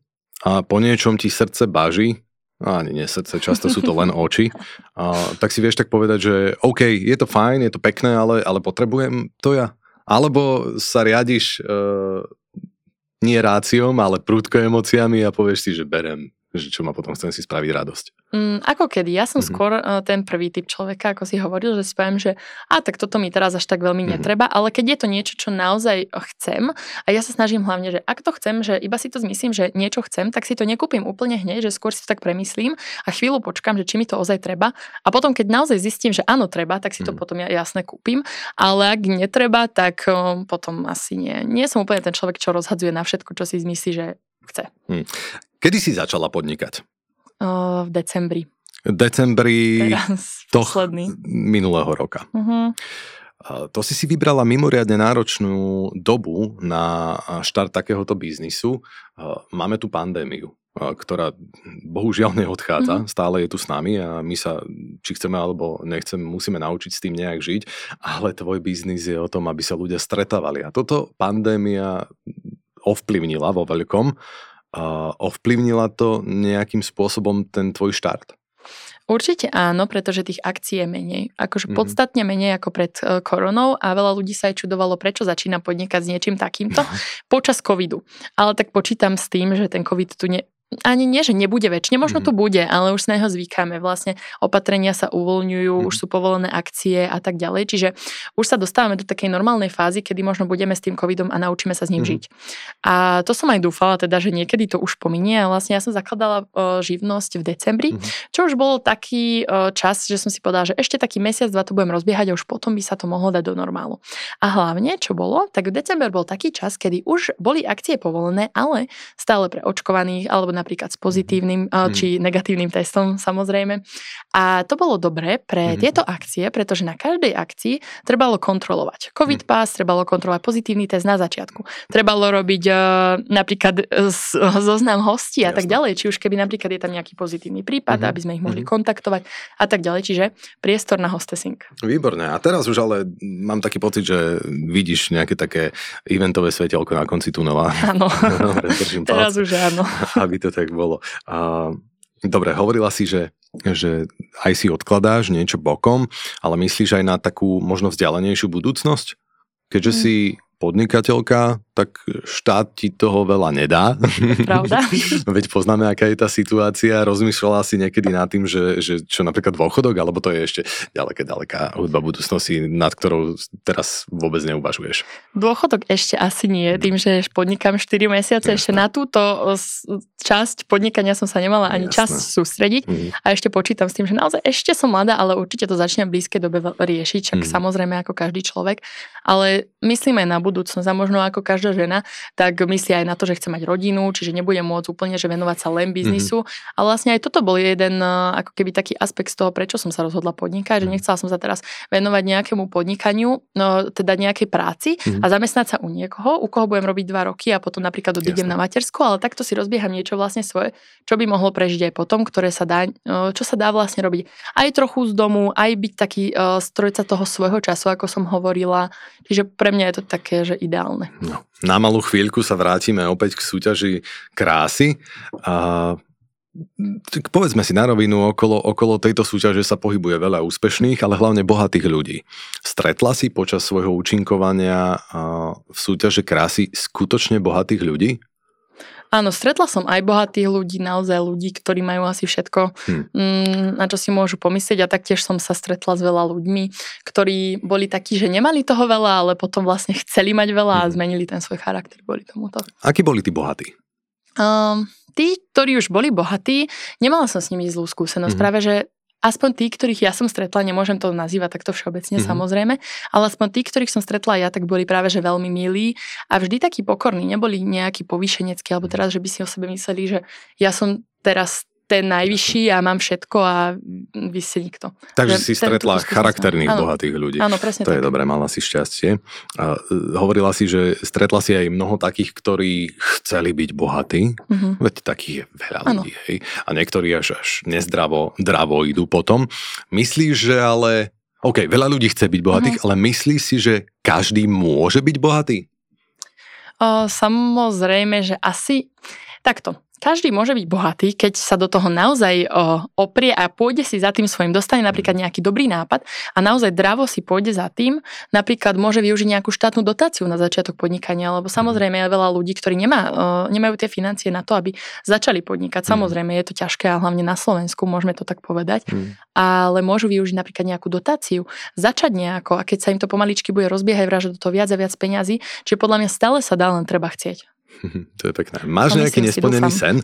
a po niečom ti srdce baží, ani nie srdce, často sú to len oči, a, tak si vieš tak povedať, že OK, je to fajn, je to pekné, ale, ale potrebujem to ja. Alebo sa riadiš e, nie ráciom, ale prúdko emóciami a povieš si, že berem že čo ma potom chcem si spraviť radosť. Mm, ako kedy? Ja som mm-hmm. skôr uh, ten prvý typ človeka, ako si hovoril, že si poviem, že a tak toto mi teraz až tak veľmi mm-hmm. netreba, ale keď je to niečo, čo naozaj chcem a ja sa snažím hlavne, že ak to chcem, že iba si to zmyslím, že niečo chcem, tak si to nekúpim úplne hneď, že skôr si to tak premyslím a chvíľu počkam, že či mi to ozaj treba a potom, keď naozaj zistím, že áno, treba, tak si to mm-hmm. potom ja jasne kúpim, ale ak netreba, tak um, potom asi nie. Nie som úplne ten človek, čo rozhadzuje na všetko, čo si zmyslí, že chce. Hmm. Kedy si začala podnikať? O, v decembri. Decembri Teraz, toh minulého roka. Uh-huh. To si si vybrala mimoriadne náročnú dobu na štart takéhoto biznisu. Máme tu pandémiu, ktorá bohužiaľ neodchádza, mm-hmm. stále je tu s nami a my sa, či chceme alebo nechceme, musíme naučiť s tým nejak žiť, ale tvoj biznis je o tom, aby sa ľudia stretávali. A toto pandémia ovplyvnila vo veľkom ovplyvnila to nejakým spôsobom ten tvoj štart? Určite áno, pretože tých akcií je menej. Akože mm-hmm. podstatne menej ako pred uh, koronou a veľa ľudí sa aj čudovalo, prečo začína podnikať s niečím takýmto počas covidu. Ale tak počítam s tým, že ten covid tu ne, ani nie, že nebude väčšine, možno mm-hmm. tu bude, ale už s neho zvykáme. Vlastne opatrenia sa uvoľňujú, mm-hmm. už sú povolené akcie a tak ďalej. Čiže už sa dostávame do takej normálnej fázy, kedy možno budeme s tým covidom a naučíme sa s ním mm-hmm. žiť. A to som aj dúfala, teda, že niekedy to už pominie. A vlastne ja som zakladala o, živnosť v decembri, mm-hmm. čo už bol taký o, čas, že som si povedala, že ešte taký mesiac, dva to budem rozbiehať a už potom by sa to mohlo dať do normálu. A hlavne, čo bolo, tak v december bol taký čas, kedy už boli akcie povolené, ale stále pre očkovaných alebo napríklad s pozitívnym mm. či negatívnym testom samozrejme. A to bolo dobré pre mm. tieto akcie, pretože na každej akcii trebalo kontrolovať COVID mm. pass, trebalo kontrolovať pozitívny test na začiatku. Trebalo robiť uh, napríklad e, zoznam hostí a tak ďalej, či už keby napríklad je tam nejaký pozitívny prípad, mm. aby sme ich mohli mm. kontaktovať a tak ďalej. Čiže priestor na hostessing. Výborné. A teraz už ale mám taký pocit, že vidíš nejaké také eventové svetelko na konci tunela. Áno. teraz už áno. Aby to tak bolo. A, dobre, hovorila si, že, že aj si odkladáš niečo bokom, ale myslíš aj na takú možno vzdialenejšiu budúcnosť? Keďže mm. si podnikateľka, tak štát ti toho veľa nedá. Pravda. Veď poznáme, aká je tá situácia. Rozmýšľala si niekedy nad tým, že, že čo napríklad dôchodok, alebo to je ešte ďaleké, ďaleká hudba budúcnosti, nad ktorou teraz vôbec neuvažuješ. Dôchodok ešte asi nie, tým, že podnikám 4 mesiace, Jasne. ešte na túto časť podnikania som sa nemala ani Jasne. čas sústrediť mm. a ešte počítam s tým, že naozaj ešte som mladá, ale určite to začnem v blízkej dobe riešiť, čak mm. samozrejme ako každý človek, ale myslím aj na budúcnosť a možno ako každá žena, tak myslí aj na to, že chce mať rodinu, čiže nebude môcť úplne, že venovať sa len biznisu. Mm-hmm. Ale vlastne aj toto bol jeden e, ako keby taký aspekt z toho, prečo som sa rozhodla podnikať, že mhm. nechcela som sa teraz venovať nejakému podnikaniu, no, teda nejakej práci mm-hmm. a zamestnať sa u niekoho, u koho budem robiť dva roky a potom napríklad odídem na matersku, ale takto si rozbieham niečo vlastne svoje, čo by mohlo prežiť aj potom, ktoré sa dá, e, čo sa dá vlastne robiť aj trochu z domu, aj byť taký uh, strojca toho svojho času, ako som hovorila. Čiže pre mňa je to také, že ideálne. No, na malú chvíľku sa vrátime opäť k súťaži krásy. A tak povedzme si na rovinu, okolo, okolo tejto súťaže sa pohybuje veľa úspešných, ale hlavne bohatých ľudí. Stretla si počas svojho účinkovania v súťaže krásy skutočne bohatých ľudí? Áno, stretla som aj bohatých ľudí, naozaj ľudí, ktorí majú asi všetko, hmm. na čo si môžu pomyslieť a taktiež som sa stretla s veľa ľuďmi, ktorí boli takí, že nemali toho veľa, ale potom vlastne chceli mať veľa hmm. a zmenili ten svoj charakter kvôli tomuto. Akí boli tí bohatí? Um, tí, ktorí už boli bohatí, nemala som s nimi zlú skúsenosť. Mm. Práve, že aspoň tí, ktorých ja som stretla, nemôžem to nazývať takto všeobecne mm-hmm. samozrejme, ale aspoň tí, ktorých som stretla ja, tak boli práve že veľmi milí a vždy takí pokorní, neboli nejakí povýšeneckí, alebo teraz, že by si o sebe mysleli, že ja som teraz ten najvyšší a mám všetko a vy ste nikto. Takže si stretla charakterných áno. bohatých ľudí. Áno, presne To tak. je dobré, mala si šťastie. A e, hovorila si, že stretla si aj mnoho takých, ktorí chceli byť bohatí. Mm-hmm. Veď takých je veľa áno. ľudí. Hej. A niektorí až, až nezdravo dravo idú potom. Myslíš, že ale... OK, veľa ľudí chce byť bohatých, mm-hmm. ale myslíš si, že každý môže byť bohatý? O, samozrejme, že asi... Takto každý môže byť bohatý, keď sa do toho naozaj oprie a pôjde si za tým svojim, dostane napríklad nejaký dobrý nápad a naozaj dravo si pôjde za tým, napríklad môže využiť nejakú štátnu dotáciu na začiatok podnikania, lebo samozrejme je veľa ľudí, ktorí nemá, nemajú tie financie na to, aby začali podnikať. Mhm. Samozrejme je to ťažké a hlavne na Slovensku, môžeme to tak povedať, mm. ale môžu využiť napríklad nejakú dotáciu, začať nejako a keď sa im to pomaličky bude rozbiehať, vražať do toho viac a viac peňazí, čiže podľa mňa stále sa dá, len treba chcieť. to je pekné. Máš nejaký nesplnený sen?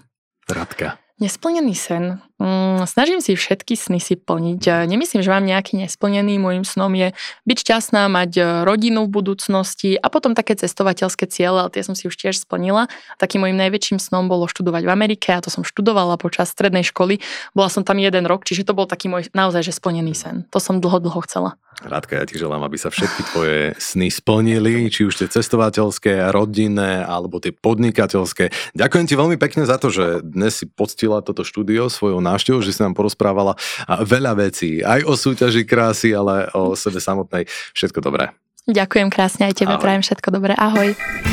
Radka. Nesplnený sen. Mm, snažím si všetky sny si plniť. Nemyslím, že mám nejaký nesplnený. Môjim snom je byť šťastná, mať e, rodinu v budúcnosti a potom také cestovateľské ciele, ale tie som si už tiež splnila. Takým môjim najväčším snom bolo študovať v Amerike a to som študovala počas strednej školy. Bola som tam jeden rok, čiže to bol taký môj naozaj že splnený sen. To som dlho, dlho chcela. Rádka, ja ti želám, aby sa všetky tvoje sny splnili, či už tie cestovateľské, rodinné alebo tie podnikateľské. Ďakujem ti veľmi pekne za to, že dnes si poctila toto štúdio svojou návštevou, že si nám porozprávala veľa vecí, aj o súťaži krásy, ale o sebe samotnej. Všetko dobré. Ďakujem krásne aj tebe, Ahoj. prajem všetko dobré. Ahoj.